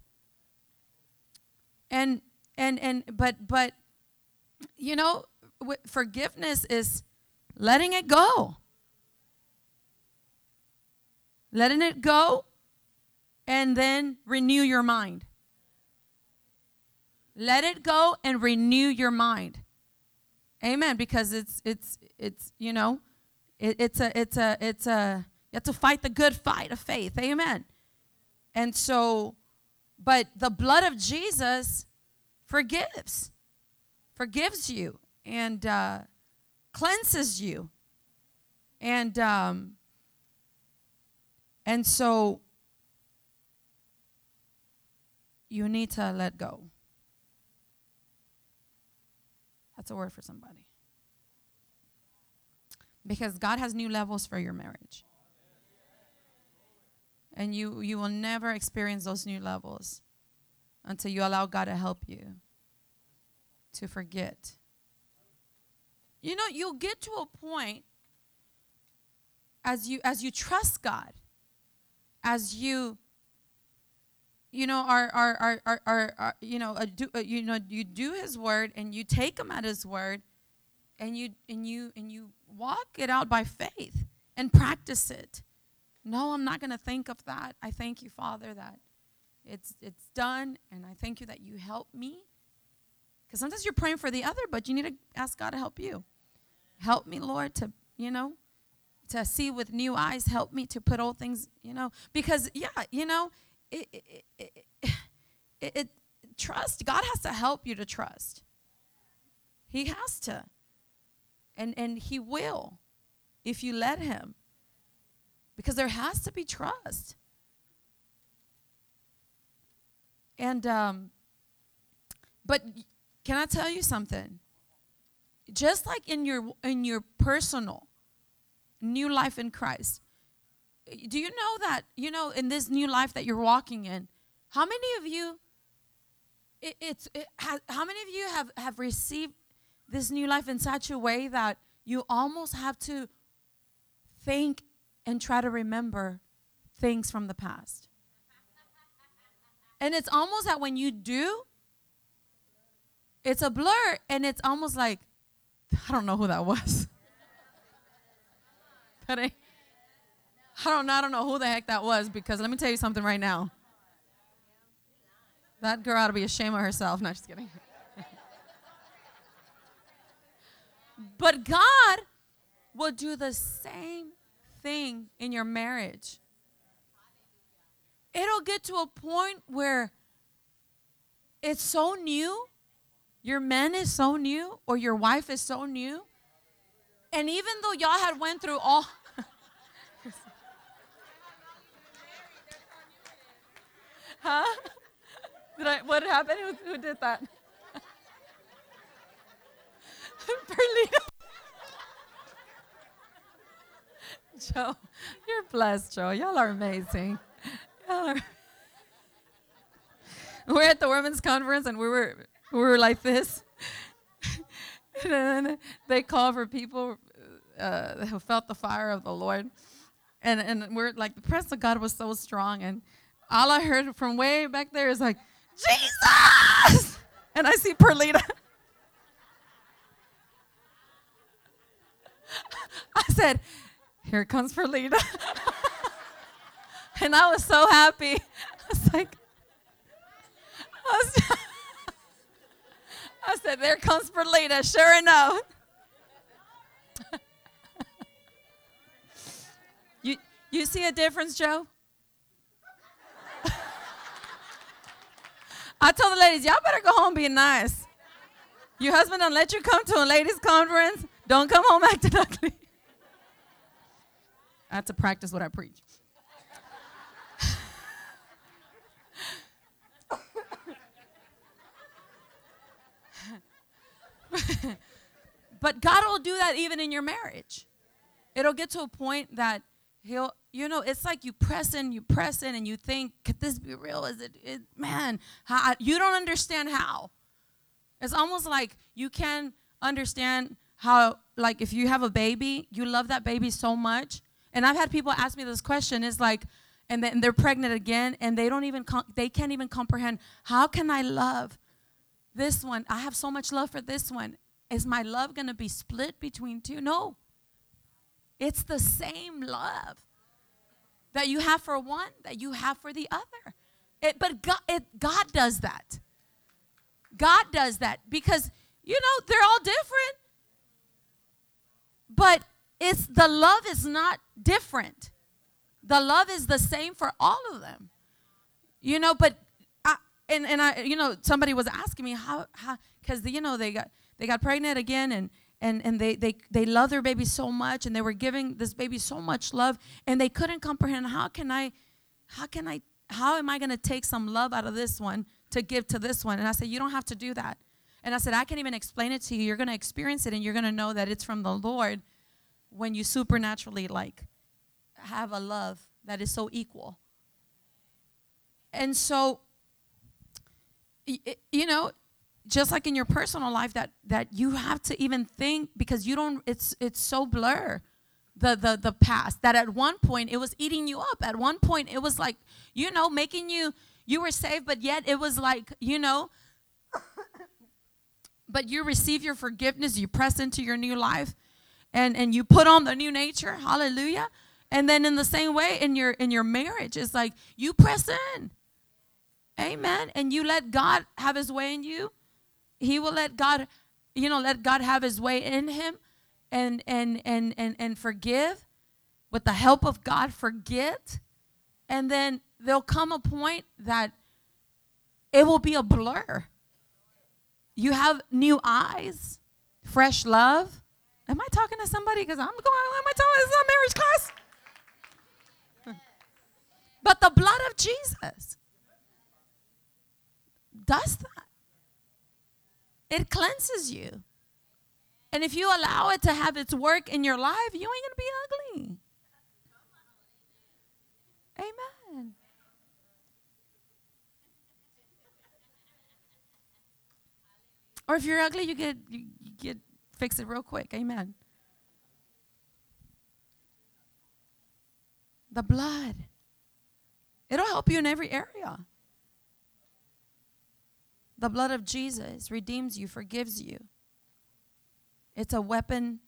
And and and but but, you know, forgiveness is letting it go, letting it go, and then renew your mind. Let it go and renew your mind. Amen. Because it's it's it's you know, it, it's a it's a it's a you have to fight the good fight of faith. Amen. And so, but the blood of Jesus forgives, forgives you, and uh, cleanses you, and um, and so you need to let go. That's a word for somebody. Because God has new levels for your marriage. And you you will never experience those new levels until you allow God to help you to forget. You know, you'll get to a point as you as you trust God, as you you know are are are are, are, are you know uh, do, uh, you know you do his word and you take him at his word and you and you and you walk it out by faith and practice it no i'm not going to think of that. I thank you father that it's it's done and i thank you that you help me. Because sometimes you're praying for the other but you need to ask god to help you. Help me lord to you know to see with new eyes. Help me to put old things you know because yeah you know it, it, it, it, it trust god has to help you to trust. He has to. And and he will if you let him because there has to be trust. And um but can i tell you something? Just like in your in your personal new life in christ do you know that you know in this new life that you're walking in how many of you it, it's it how many of you have have received this new life in such a way that you almost have to think and try to remember things from the past and it's almost that when you do it's a blur and it's almost like i don't know who that was [LAUGHS] that ain't I don't know. I don't know who the heck that was because let me tell you something right now. That girl ought to be ashamed of herself. No, just kidding. [LAUGHS] but God will do the same thing in your marriage. It'll get to a point where it's so new, your man is so new, or your wife is so new. And even though y'all had went through all [LAUGHS] Huh? Did I, what happened? Who, who did that? [LAUGHS] Perlita. [LAUGHS] Joe, you're blessed, Joe. Y'all are amazing. Y'all are. [LAUGHS] We're at the women's conference and we were we were like this. [LAUGHS] and then they call for people uh, who felt the fire of the Lord. And and we're like the presence of God was so strong and all I heard from way back there is like, Jesus! And I see Perlita. I said, Here comes Perlita. [LAUGHS] and I was so happy. I was like, I, was, [LAUGHS] I said, There comes Perlita, sure enough. [LAUGHS] you, you see a difference, Joe? I told the ladies, y'all better go home being nice. Your husband don't let you come to a ladies' conference. Don't come home acting ugly. I have to practice what I preach. [LAUGHS] But God will do that even in your marriage. It'll get to a point that he'll, you know, it's like you press in, you press in, and you think, could this be real? Is it, it man, how, you don't understand how. It's almost like you can understand how, like, if you have a baby, you love that baby so much. And I've had people ask me this question. It's like, and then they're pregnant again, and they don't even, they can't even comprehend. How can I love this one? I have so much love for this one. Is my love going to be split between two? No. It's the same love that you have for one that you have for the other. It, but God, it, God does that. God does that because, you know, they're all different. But it's the love is not different. The love is the same for all of them. You know, but I, and and I you know somebody was asking me how how cuz you know they got they got pregnant again and and and they they they love their baby so much and they were giving this baby so much love and they couldn't comprehend how can I how can I how am I going to take some love out of this one to give to this one? And I said you don't have to do that. And I said I can't even explain it to you. You're going to experience it and you're going to know that it's from the Lord when you supernaturally like have a love that is so equal. And so you know, just like in your personal life that that you have to even think because you don't it's it's so blur the the the past that at one point it was eating you up at one point it was like you know making you you were saved but yet it was like you know [COUGHS] but you receive your forgiveness you press into your new life and and you put on the new nature hallelujah and then in the same way in your in your marriage it's like you press in amen and you let god have his way in you he will let God, you know, let God have his way in him and and and and and forgive with the help of God, forget. And then there'll come a point that it will be a blur. You have new eyes, fresh love. Am I talking to somebody? Because I'm going, am I talking? This is a marriage class. But the blood of Jesus does that. It cleanses you. And if you allow it to have its work in your life, you ain't going to be ugly. Amen. Or if you're ugly, you get you, you get fix it real quick. Amen. The blood. It'll help you in every area. The blood of Jesus redeems you, forgives you. It's a weapon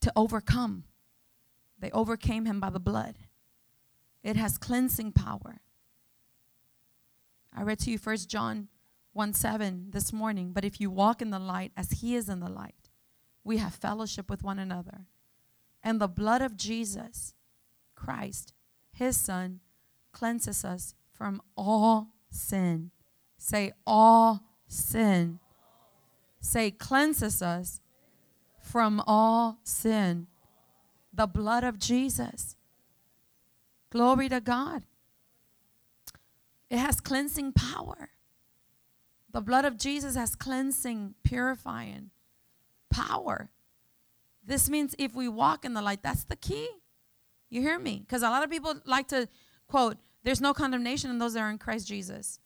to overcome. They overcame him by the blood. It has cleansing power. I read to you 1 John 1 7 this morning. But if you walk in the light as he is in the light, we have fellowship with one another. And the blood of Jesus, Christ, his son, cleanses us from all sin. Say, all sin. Say, cleanses us from all sin. The blood of Jesus. Glory to God. It has cleansing power. The blood of Jesus has cleansing, purifying power. This means if we walk in the light, that's the key. You hear me? Because a lot of people like to quote, there's no condemnation in those that are in Christ Jesus.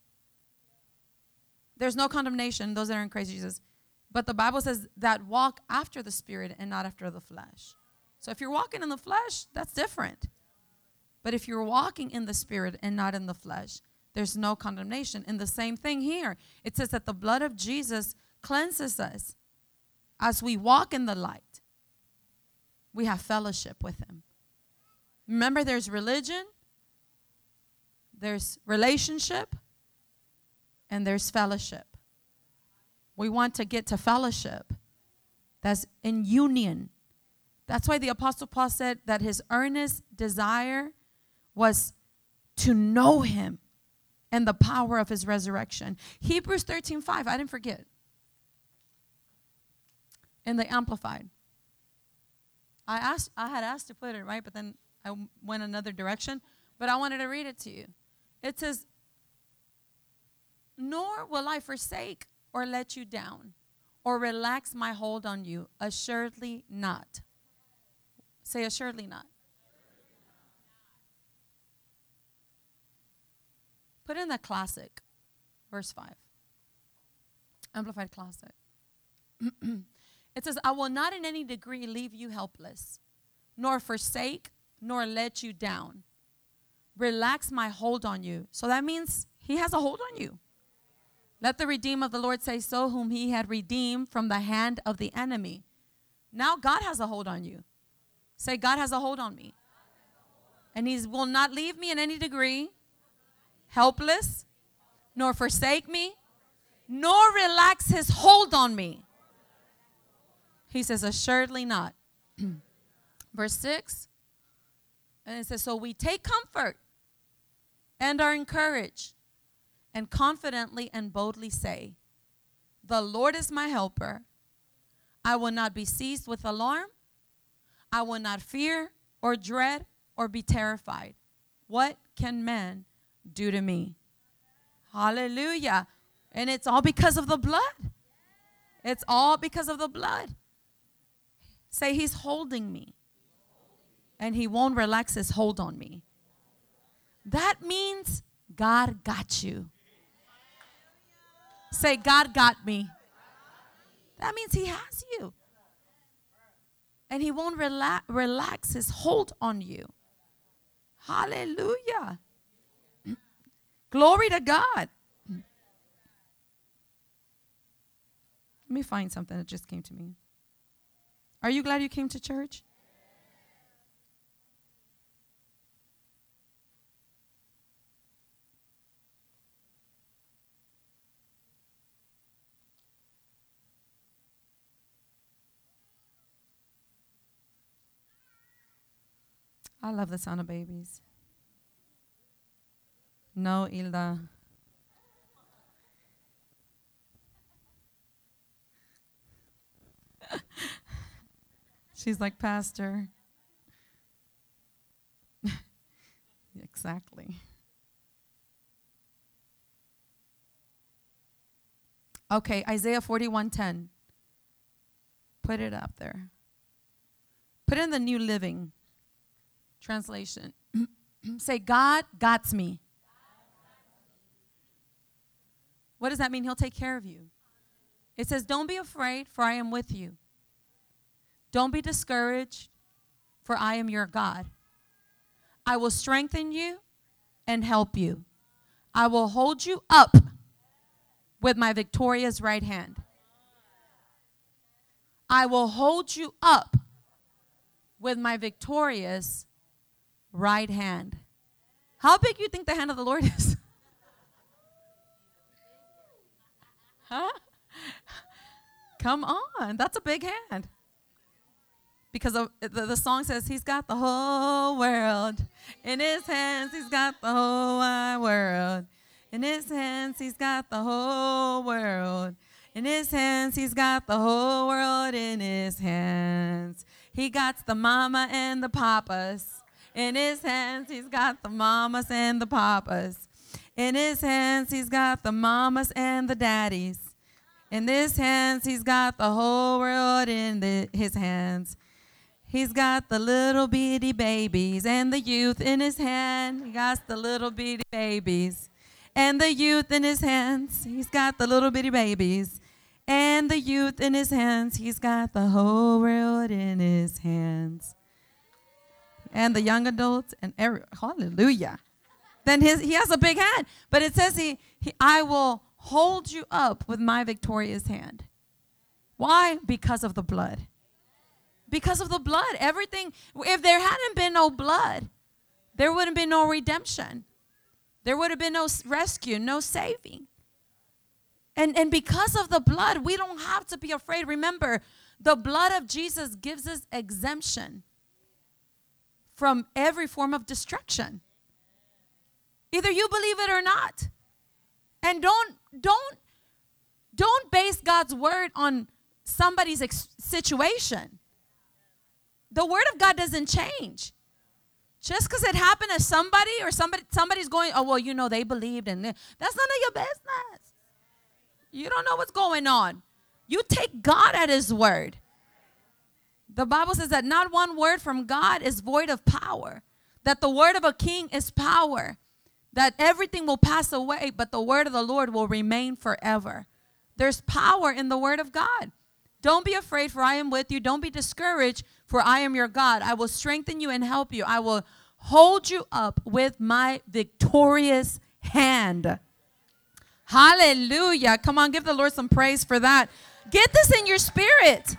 There's no condemnation, in those that are in Christ Jesus. But the Bible says that walk after the Spirit and not after the flesh. So if you're walking in the flesh, that's different. But if you're walking in the Spirit and not in the flesh, there's no condemnation. And the same thing here. It says that the blood of Jesus cleanses us as we walk in the light. We have fellowship with Him. Remember, there's religion, there's relationship, and there's fellowship. We want to get to fellowship that's in union. That's why the Apostle Paul said that his earnest desire was to know him and the power of his resurrection. Hebrews 13 5, I didn't forget. In the Amplified. I asked I had asked to put it right, but then I went another direction. But I wanted to read it to you. It says, nor will I forsake or let you down. or relax my hold on you. Assuredly not. Say, assuredly not. Put in the classic, verse 5. Amplified classic. [CLEARS THROAT] it says, I will not in any degree leave you helpless, nor forsake, nor let you down. Relax my hold on you. So that means he has a hold on you. Let the redeemer of the Lord say so, whom he had redeemed from the hand of the enemy. Now God has a hold on you. Say, God has a hold on me. And he will not leave me in any degree helpless, nor forsake me, nor relax his hold on me. He says, Assuredly not. [CLEARS THROAT] Verse 6, and it says, So we take comfort and are encouraged, and confidently and boldly say, The Lord is my helper. I will not be seized with alarm. I will not fear or dread or be terrified. What can man do to me? Hallelujah. And it's all because of the blood. It's all because of the blood. Say, He's holding me. And He won't relax His hold on me. That means God got you. Say, God got me. That means He has you. And He won't rela- relax His hold on you. Hallelujah. Glory to God. Let me find something that just came to me. Are you glad you came to church? I love the sound of babies. No, Hilda. She's like, Pastor. [LAUGHS] exactly. Okay, Isaiah 41:10. Put it up there. Put in the New Living Translation. [CLEARS THROAT] Say, God got me. What does that mean? He'll take care of you. It says, Don't be afraid, for I am with you. Don't be discouraged, for I am your God. I will strengthen you and help you. I will hold you up with my victorious right hand. I will hold you up with my victorious right hand. How big you think the hand of the Lord is? Huh? [LAUGHS] Come on, that's a big hand. Because of, the, the song says he's got the whole world in his hands. He's got the whole wide world in his hands. He's got the whole world in his hands. He's got the whole world in his hands. He got the mama and the papas in his hands. He's got the mamas and the papas. In his hands, he's got the mamas and the daddies. In his hands, he's got the whole world in the, his hands. He's got the little bitty babies and the youth in his hand. He got the little bitty babies and the youth in his hands. He's got the little bitty babies and the youth in his hands. He's got the whole world in his hands. And the young adults and every, hallelujah. Then his, he has a big hand, but it says he, he I will hold you up with my victorious hand. Why? Because of the blood because of the blood. Everything, if there hadn't been no blood, there wouldn't be no redemption. There would have been no rescue, no saving. And, and because of the blood, we don't have to be afraid. Remember, the blood of Jesus gives us exemption from every form of destruction. Either you believe it or not. And don't don't don't base God's word on somebody's ex- situation. The word of God doesn't change. Just because it happened to somebody or somebody somebody's going, oh well, you know, they believed and that's none of your business. You don't know what's going on. You take God at his word. The Bible says that not one word from God is void of power. That the word of a king is power. That everything will pass away, but the word of the Lord will remain forever. There's power in the word of God. Don't be afraid, for I am with you. Don't be discouraged, for I am your God. I will strengthen you and help you. I will hold you up with my victorious hand. Hallelujah. Come on, give the Lord some praise for that. Get this in your spirit.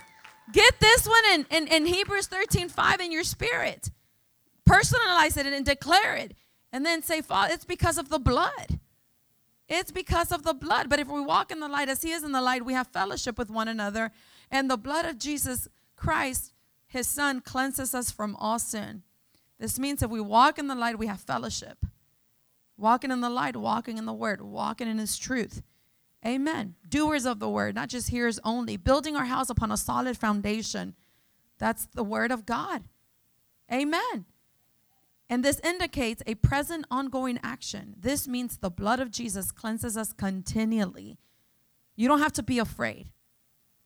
Get this one in, in, in Hebrews 13 5 in your spirit. Personalize it and declare it. And then say, Father, it's because of the blood. It's because of the blood. But if we walk in the light as He is in the light, we have fellowship with one another. And the blood of Jesus Christ, His Son, cleanses us from all sin. This means if we walk in the light, we have fellowship. Walking in the light, walking in the Word, walking in His truth. Amen. Doers of the Word, not just hearers only. Building our house upon a solid foundation. That's the Word of God. Amen. And this indicates a present ongoing action. This means the blood of Jesus cleanses us continually. You don't have to be afraid.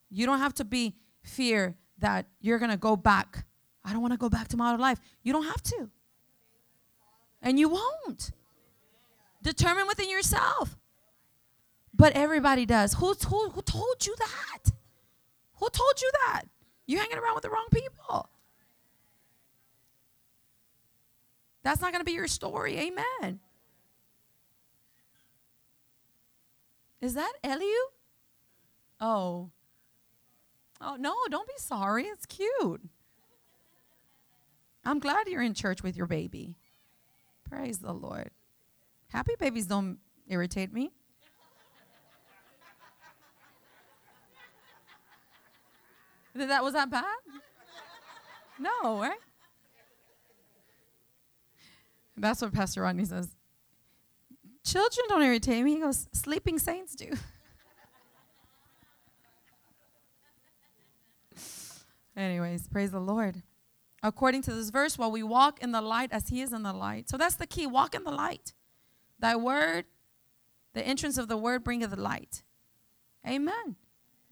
You don't have to be fear that you're going to go back. I don't want to go back to my old life. You don't have to. And you won't. Determine within yourself. But everybody does. Who, who, who told you that? Who told you that? You're hanging around with the wrong people. That's not going to be your story. Amen. Is that Eliu? Oh. Oh, no, don't be sorry. It's cute. I'm glad you're in church with your baby. Praise the Lord. Happy babies don't irritate me. that was that bad? No, right? That's what Pastor Rodney says. Children don't irritate me. He goes, sleeping saints do. [LAUGHS] Anyways, praise the Lord. According to this verse, while we walk in the light as he is in the light. So that's the key. Walk in the light. Thy word, the entrance of the word bringeth the light. Amen.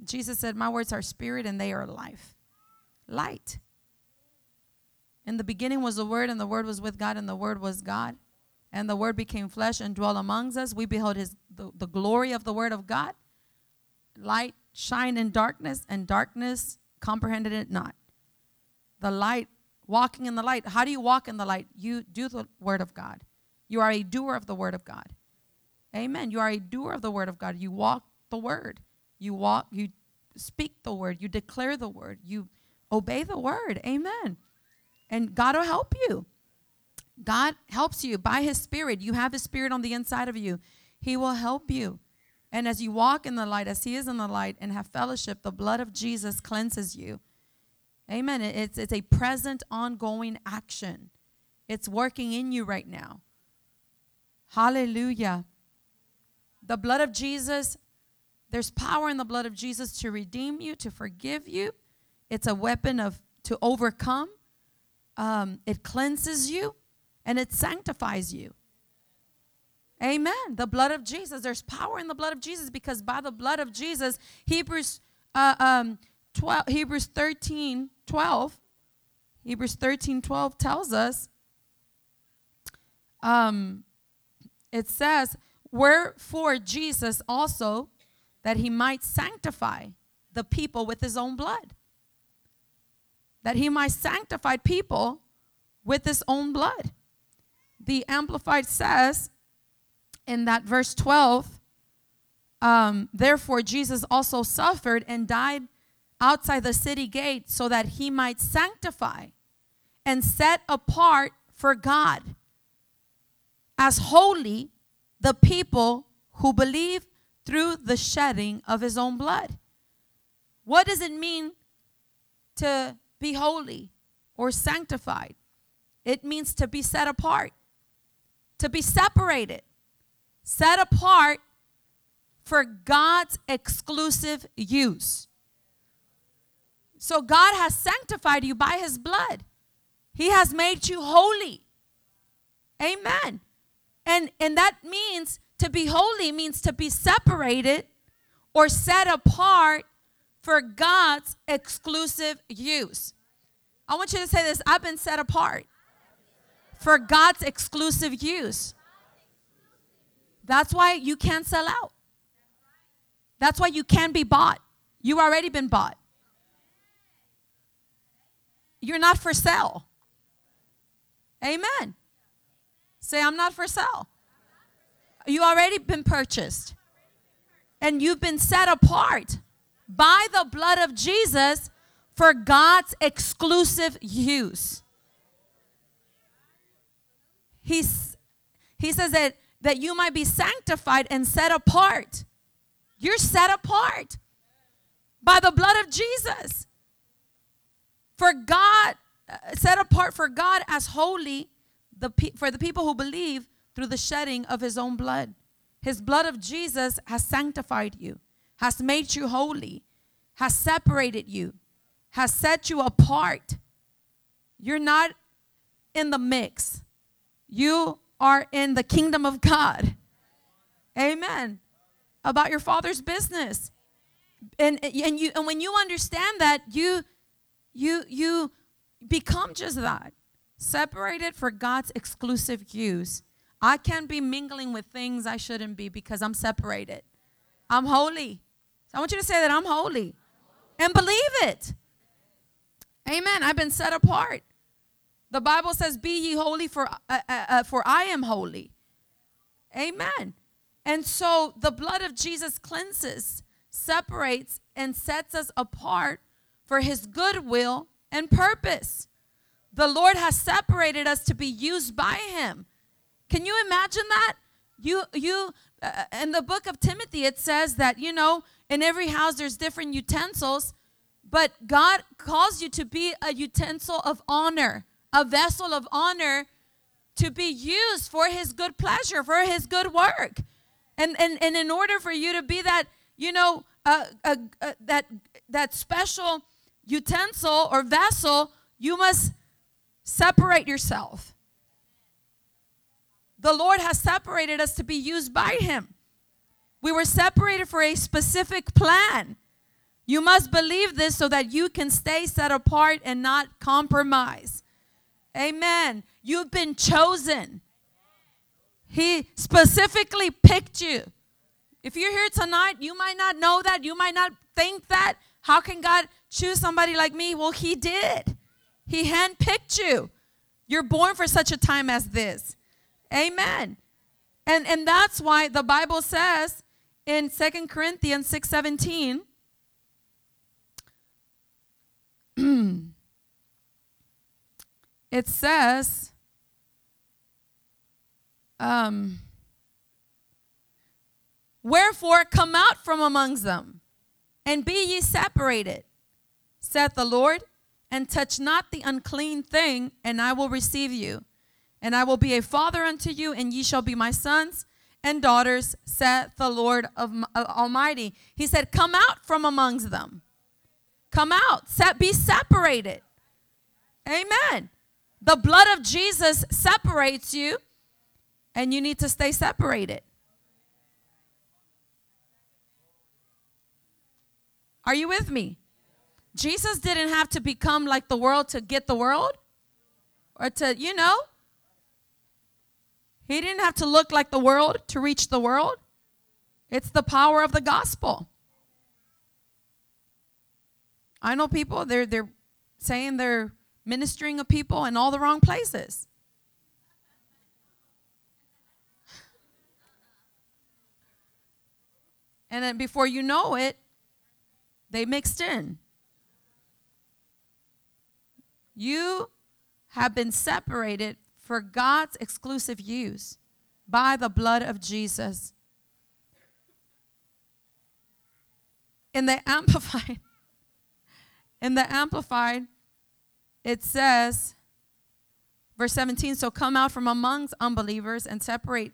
Jesus said, My words are spirit and they are life. Light. In the beginning was the Word, and the Word was with God, and the Word was God. And the Word became flesh and dwelt amongst us. We beheld his, the, the glory of the Word of God. Light shine in darkness, and darkness comprehended it not. The light, walking in the light. How do you walk in the light? You do the Word of God. You are a doer of the Word of God. Amen. You are a doer of the Word of God. You walk the Word. You walk, you speak the Word. You declare the Word. You obey the Word. Amen. And God will help you. God helps you by His Spirit. You have His Spirit on the inside of you. He will help you. And as you walk in the light, as He is in the light, and have fellowship, the blood of Jesus cleanses you. Amen. It's, it's a present, ongoing action. It's working in you right now. Hallelujah. The blood of Jesus, there's power in the blood of Jesus to redeem you, to forgive you. It's a weapon of to overcome um, it cleanses you and it sanctifies you. Amen. The blood of Jesus. There's power in the blood of Jesus because by the blood of Jesus, Hebrews uh, um, 12, Hebrews 13, 12, Hebrews 13, 12 tells us, um, it says, Wherefore Jesus also, that he might sanctify the people with his own blood that he might sanctify people with his own blood. The Amplified says in that verse 12, um, therefore Jesus also suffered and died outside the city gate so that he might sanctify and set apart for God as holy the people who believe through the shedding of his own blood. What does it mean to be holy or sanctified. It means to be set apart, to be separated, set apart for God's exclusive use. So God has sanctified you by his blood. He has made you holy. Amen. And and that means to be holy means to be separated or set apart for God's exclusive use. I want you to say this I've been set apart for God's exclusive use. That's why you can't sell out. That's why you can be bought. You've already been bought. You're not for sale. Amen. Say, I'm not for sale. You already been purchased. And you've been set apart by the blood of Jesus for God's exclusive use. He's, he says that, that you might be sanctified and set apart. You're set apart by the blood of Jesus. For God, uh, set apart for God as holy the for the people who believe through the shedding of his own blood. His blood of Jesus has sanctified you, has made you holy, has separated you, has set you apart. You're not in the mix. You are in the kingdom of God. Amen. About your father's business. And and you and when you understand that, you you you become just that. Separated for God's exclusive use. I can't be mingling with things I shouldn't be because I'm separated. I'm holy. I want you to say that I'm holy and believe it. Amen. I've been set apart. The Bible says, "Be ye holy, for uh, uh, uh, for I am holy." Amen. And so the blood of Jesus cleanses, separates, and sets us apart for His good will and purpose. The Lord has separated us to be used by Him. Can you imagine that? You you uh, in the book of Timothy it says that you know in every house there's different utensils, but God calls you to be a utensil of honor, a vessel of honor to be used for his good pleasure, for his good work. And and, and in order for you to be that, you know, uh, uh, uh, that that special utensil or vessel, you must separate yourself. The Lord has separated us to be used by him. We were separated for a specific plan. You must believe this so that you can stay set apart and not compromise. Amen. You've been chosen. He specifically picked you. If you're here tonight, you might not know that. You might not think that. How can God choose somebody like me? Well, He did. He handpicked you. You're born for such a time as this. Amen. And and that's why the Bible says in Second Corinthians 6:17 [CLEARS THROAT] it says um Wherefore come out from amongst them and be ye separated, saith the Lord, and touch not the unclean thing, and I will receive you. And I will be a father unto you, and ye shall be my sons and daughters, saith the Lord of uh, Almighty. He said, Come out from amongst them. Come out. Set, be separated. Amen. The blood of Jesus separates you, and you need to stay separated. Are you with me? Jesus didn't have to become like the world to get the world or to, you know, he didn't have to look like the world to reach the world. It's the power of the gospel. I know people they're they're saying they're ministering of people in all the wrong places. And then before you know it, they mixed in. You have been separated for God's exclusive use by the blood of Jesus. In the Amplified, [LAUGHS] in the Amplified, it says, verse 17, so come out from amongst unbelievers and separate,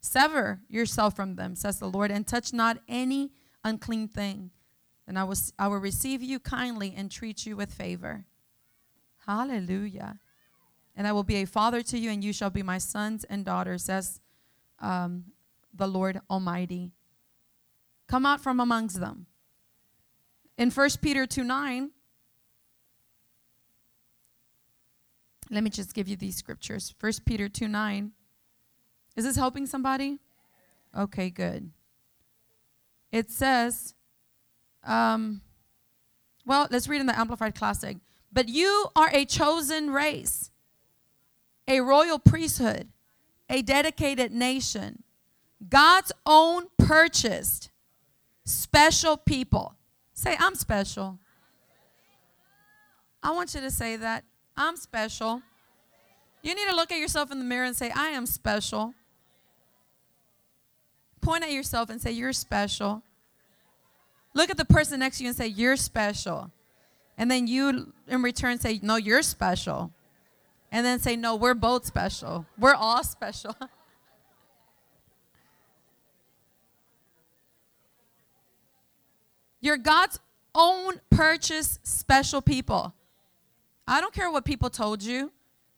sever yourself from them, says the Lord, and touch not any unclean thing. And I will, I will receive you kindly and treat you with favor. Hallelujah. And I will be a father to you, and you shall be my sons and daughters, says um, the Lord Almighty. Come out from amongst them. In 1 Peter 2 9, let me just give you these scriptures. 1 Peter 2 9. Is this helping somebody? Okay, good. It says, um, well, let's read in the Amplified Classic. But you are a chosen race, a royal priesthood, a dedicated nation, God's own purchased, special people. Say, I'm special. I want you to say that. I'm special. You need to look at yourself in the mirror and say, I am special. Point at yourself and say, You're special. Look at the person next to you and say, You're special. And then you, in return, say, No, you're special. And then say, No, we're both special. We're all special. [LAUGHS] You're God's own purchased special people. I don't care what people told you,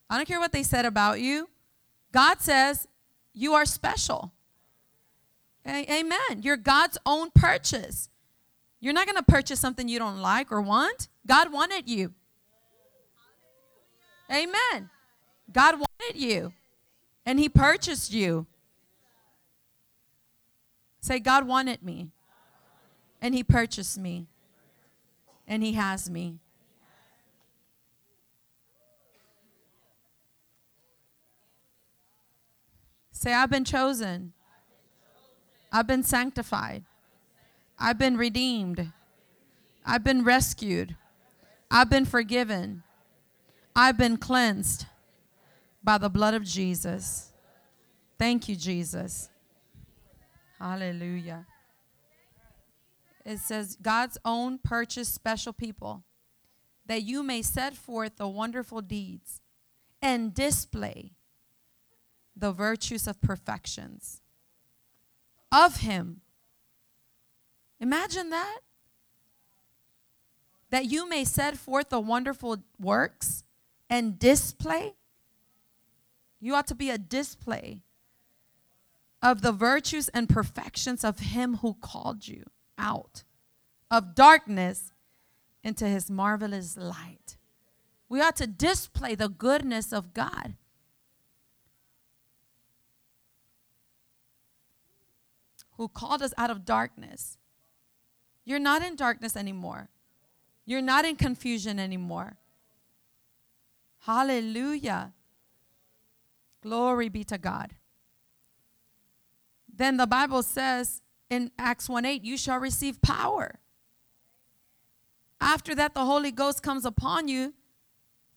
I don't care what they said about you. God says, You are special. Amen. You're God's own purchase. You're not going to purchase something you don't like or want. God wanted you. Amen. God wanted you, and He purchased you. Say, God wanted me, and He purchased me, and He has me. Say, I've been chosen. I've been sanctified. I've been redeemed. I've been rescued. I've been forgiven. I've been cleansed by the blood of Jesus. Thank you, Jesus. Hallelujah. It says, God's own purchased special people, that you may set forth the wonderful deeds and display the virtues of perfections of Him. Imagine that. That you may set forth the wonderful works and display. You ought to be a display of the virtues and perfections of Him who called you out of darkness into His marvelous light. We ought to display the goodness of God. Who called us out of darkness. You're not in darkness anymore. You're not in confusion anymore. Hallelujah. Glory be to God. Then the Bible says in Acts 1 8, you shall receive power. After that, the Holy Ghost comes upon you,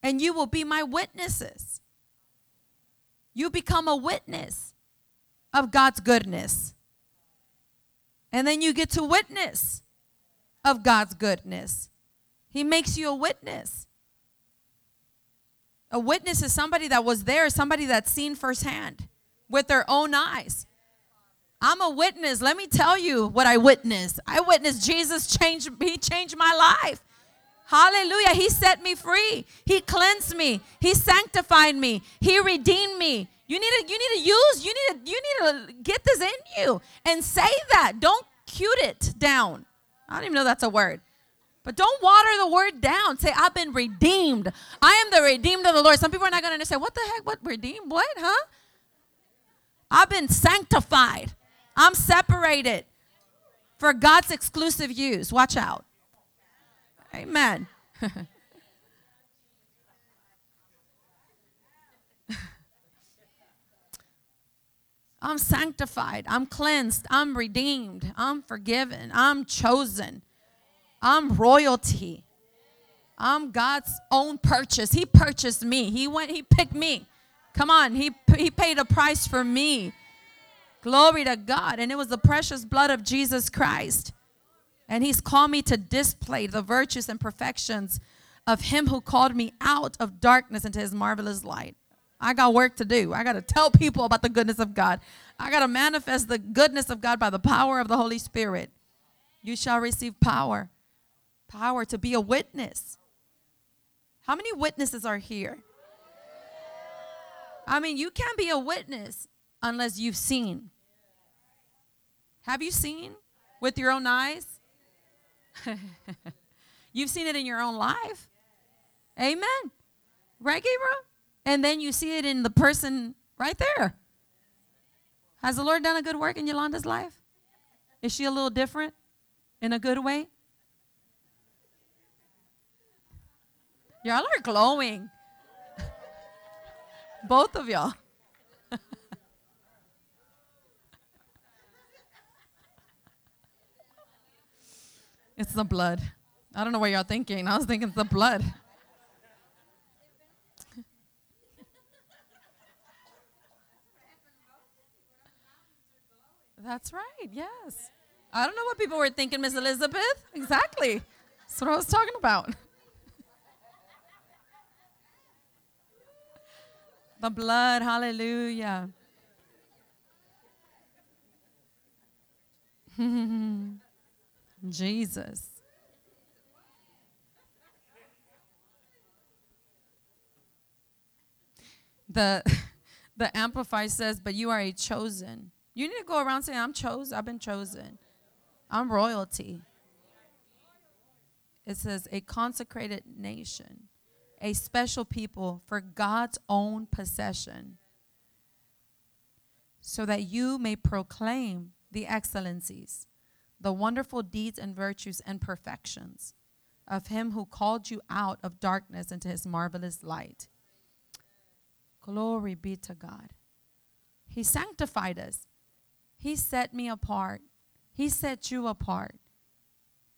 and you will be my witnesses. You become a witness of God's goodness. And then you get to witness of God's goodness. He makes you a witness. A witness is somebody that was there, somebody that's seen firsthand with their own eyes. I'm a witness. Let me tell you what I witnessed. I witnessed Jesus change he changed my life. Hallelujah. He set me free. He cleansed me. He sanctified me. He redeemed me. You need to you need to use you need to you need to get this in you and say that. Don't cute it down. I don't even know that's a word. But don't water the word down. Say, I've been redeemed. I am the redeemed of the Lord. Some people are not going to understand. What the heck? What redeemed? What? Huh? I've been sanctified. I'm separated for God's exclusive use. Watch out. Amen. [LAUGHS] I'm sanctified. I'm cleansed. I'm redeemed. I'm forgiven. I'm chosen. I'm royalty. I'm God's own purchase. He purchased me. He went, he picked me. Come on, he, he paid a price for me. Glory to God. And it was the precious blood of Jesus Christ. And he's called me to display the virtues and perfections of him who called me out of darkness into his marvelous light. I got work to do. I got to tell people about the goodness of God. I got to manifest the goodness of God by the power of the Holy Spirit. You shall receive power. Power to be a witness. How many witnesses are here? I mean, you can't be a witness unless you've seen. Have you seen with your own eyes? [LAUGHS] You've seen it in your own life. Amen. Right, Gabriel? And then you see it in the person right there. Has the Lord done a good work in Yolanda's life? Is she a little different in a good way? Y'all are glowing. [LAUGHS] Both of y'all. [LAUGHS] it's the blood. I don't know what y'all thinking. I was thinking it's the blood. [LAUGHS] That's right, yes. I don't know what people were thinking, Miss Elizabeth. Exactly. That's what I was talking about. The blood, hallelujah. [LAUGHS] Jesus. The [LAUGHS] the Amplify says, but you are a chosen. You need to go around saying, I'm chosen, I've been chosen. I'm royalty. It says, a consecrated nation, a special people for God's own possession, so that you may proclaim the excellencies, the wonderful deeds and virtues and perfections of him who called you out of darkness into his marvelous light. Glory be to God. He sanctified us. He set me apart. He set you apart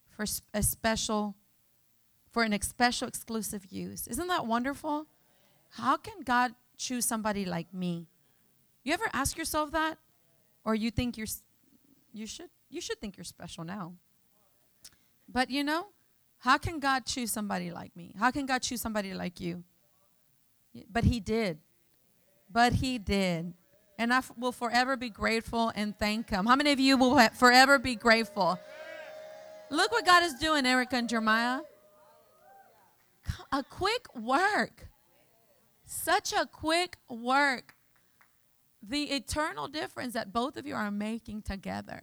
for a special, for an special exclusive use. Isn't that wonderful? How can God choose somebody like me? You ever ask yourself that? Or you think you're, you should, you should think you're special now. But you know, how can God choose somebody like me? How can God choose somebody like you? But He did. But He did. And I f- will forever be grateful and thank Him. How many of you will ha- forever be grateful? Look what God is doing, Erica and Jeremiah. A quick work. Such a quick work. The eternal difference that both of you are making together.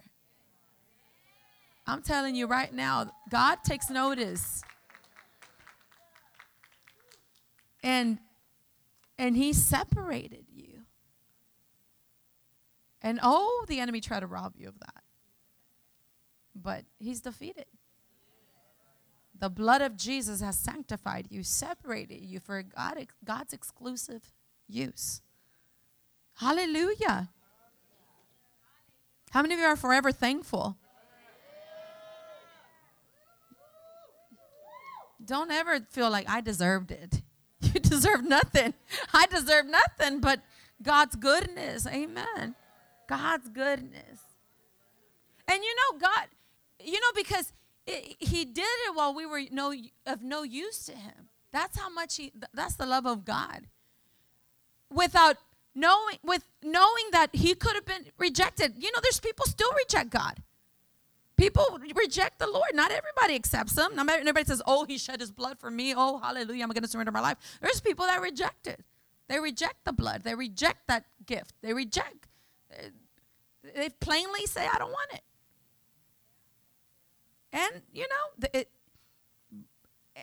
I'm telling you right now, God takes notice. And and he separated you. And oh, the enemy tried to rob you of that. But he's defeated. The blood of Jesus has sanctified you, separated you for God, God's exclusive use. Hallelujah. How many of you are forever thankful? Don't ever feel like I deserved it. [LAUGHS] You deserve nothing. [LAUGHS] I deserve nothing but God's goodness. Amen. God's goodness. And you know, God, you know, because He did it while we were no of no use to Him. That's how much He. That's the love of God. Without knowing, with knowing that He could have been rejected. You know, there's people still reject God. People reject the Lord. Not everybody accepts Him. Not everybody says, "Oh, He shed His blood for me. Oh, Hallelujah! I'm going to surrender my life." There's people that reject it. They reject the blood. They reject that gift. They reject they plainly say, I don't want it. And, you know, it,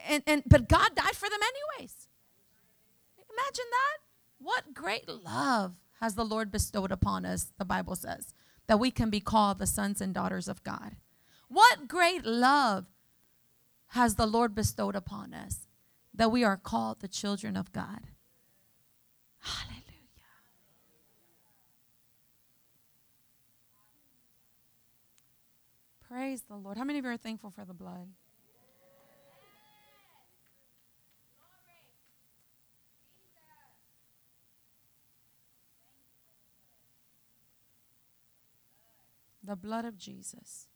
and, and but God died for them anyways. Imagine that. What great love has the Lord bestowed upon us, the Bible says, that we can be called the sons and daughters of God. What great love has the Lord bestowed upon us that we are called the children of God. Hallelujah. Praise the Lord. How many of you are thankful for the blood? The blood of Jesus.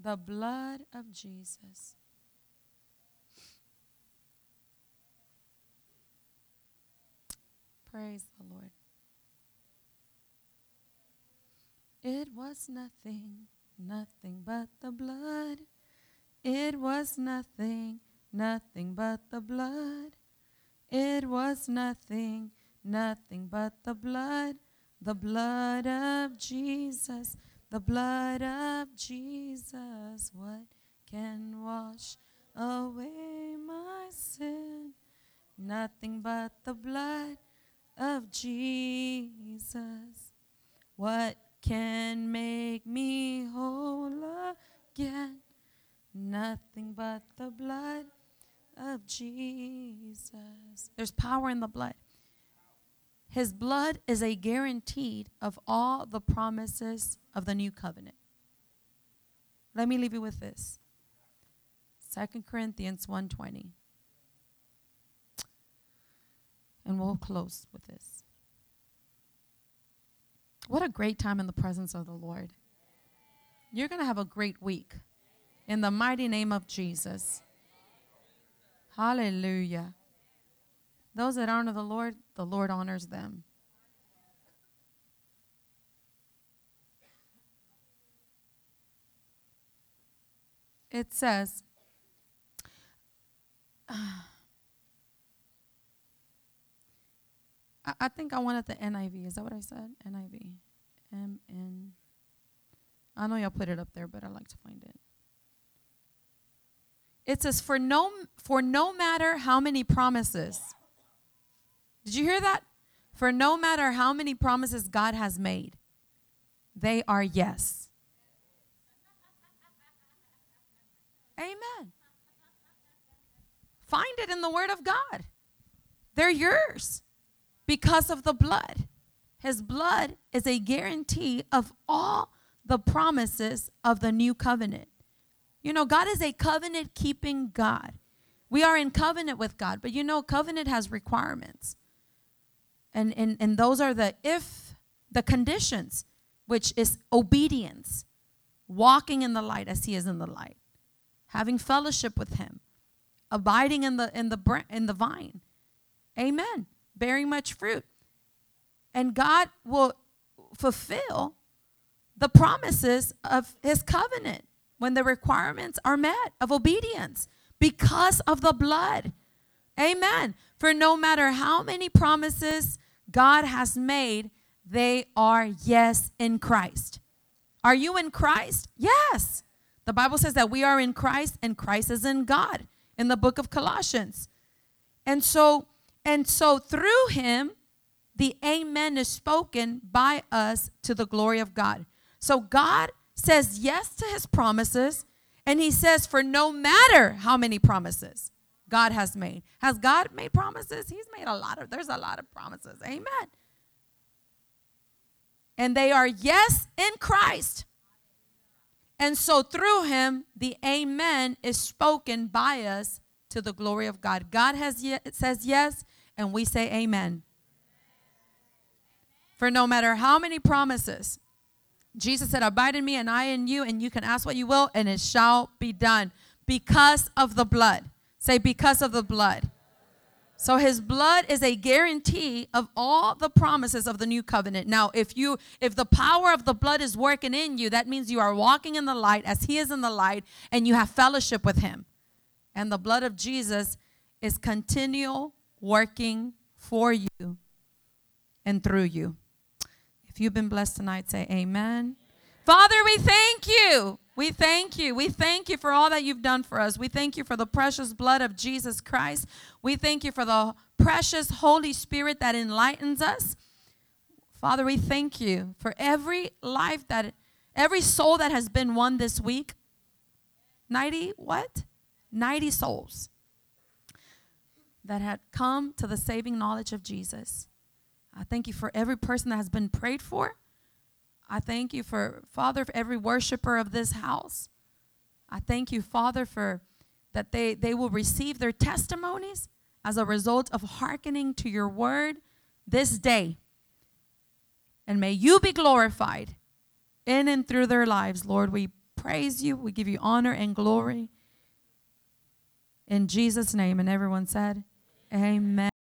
The blood of Jesus. Praise the Lord. It was nothing, nothing but the blood. It was nothing, nothing but the blood. It was nothing, nothing but the blood, the blood of Jesus, The blood of Jesus, what can wash away my sin? Nothing but the blood of Jesus. What can make me whole again? Nothing but the blood of Jesus. There's power in the blood. His blood is a guarantee of all the promises of the new covenant. Let me leave you with this. 2 Corinthians 1:20. And we'll close with this. What a great time in the presence of the Lord. You're going to have a great week in the mighty name of Jesus. Hallelujah. Those that honor the Lord, the Lord honors them. It says, I I think I wanted the NIV. Is that what I said? NIV. M N. I know y'all put it up there, but I like to find it. It says, "For no, for no matter how many promises." Did you hear that? For no matter how many promises God has made, they are yes. Amen. Find it in the Word of God. They're yours because of the blood. His blood is a guarantee of all the promises of the new covenant. You know, God is a covenant keeping God. We are in covenant with God, but you know, covenant has requirements. And, and, and those are the if, the conditions, which is obedience, walking in the light as He is in the light, having fellowship with Him, abiding in the, in the, in the vine. Amen. Bearing much fruit. And God will fulfill the promises of His covenant when the requirements are met of obedience because of the blood. Amen. For no matter how many promises God has made, they are yes in Christ. Are you in Christ? Yes. The Bible says that we are in Christ and Christ is in God in the book of Colossians. And so and so through him the amen is spoken by us to the glory of God. So God says yes to his promises and he says for no matter how many promises God has made. Has God made promises? He's made a lot of, there's a lot of promises. Amen. And they are yes in Christ. And so through him, the amen is spoken by us to the glory of God. God has ye- says yes, and we say amen. For no matter how many promises, Jesus said, Abide in me, and I in you, and you can ask what you will, and it shall be done because of the blood. Say, because of the blood. So his blood is a guarantee of all the promises of the new covenant. Now, if you if the power of the blood is working in you, that means you are walking in the light as he is in the light and you have fellowship with him. And the blood of Jesus is continual working for you and through you. If you've been blessed tonight, say amen. Father, we thank you. We thank you. We thank you for all that you've done for us. We thank you for the precious blood of Jesus Christ. We thank you for the precious Holy Spirit that enlightens us. Father, we thank you for every life that, every soul that has been won this week. 90, what? 90 souls that had come to the saving knowledge of Jesus. I thank you for every person that has been prayed for. I thank you for, Father, for every worshiper of this house. I thank you, Father, for that they, they will receive their testimonies as a result of hearkening to your word this day. And may you be glorified in and through their lives, Lord. We praise you. We give you honor and glory. In Jesus' name. And everyone said, Amen.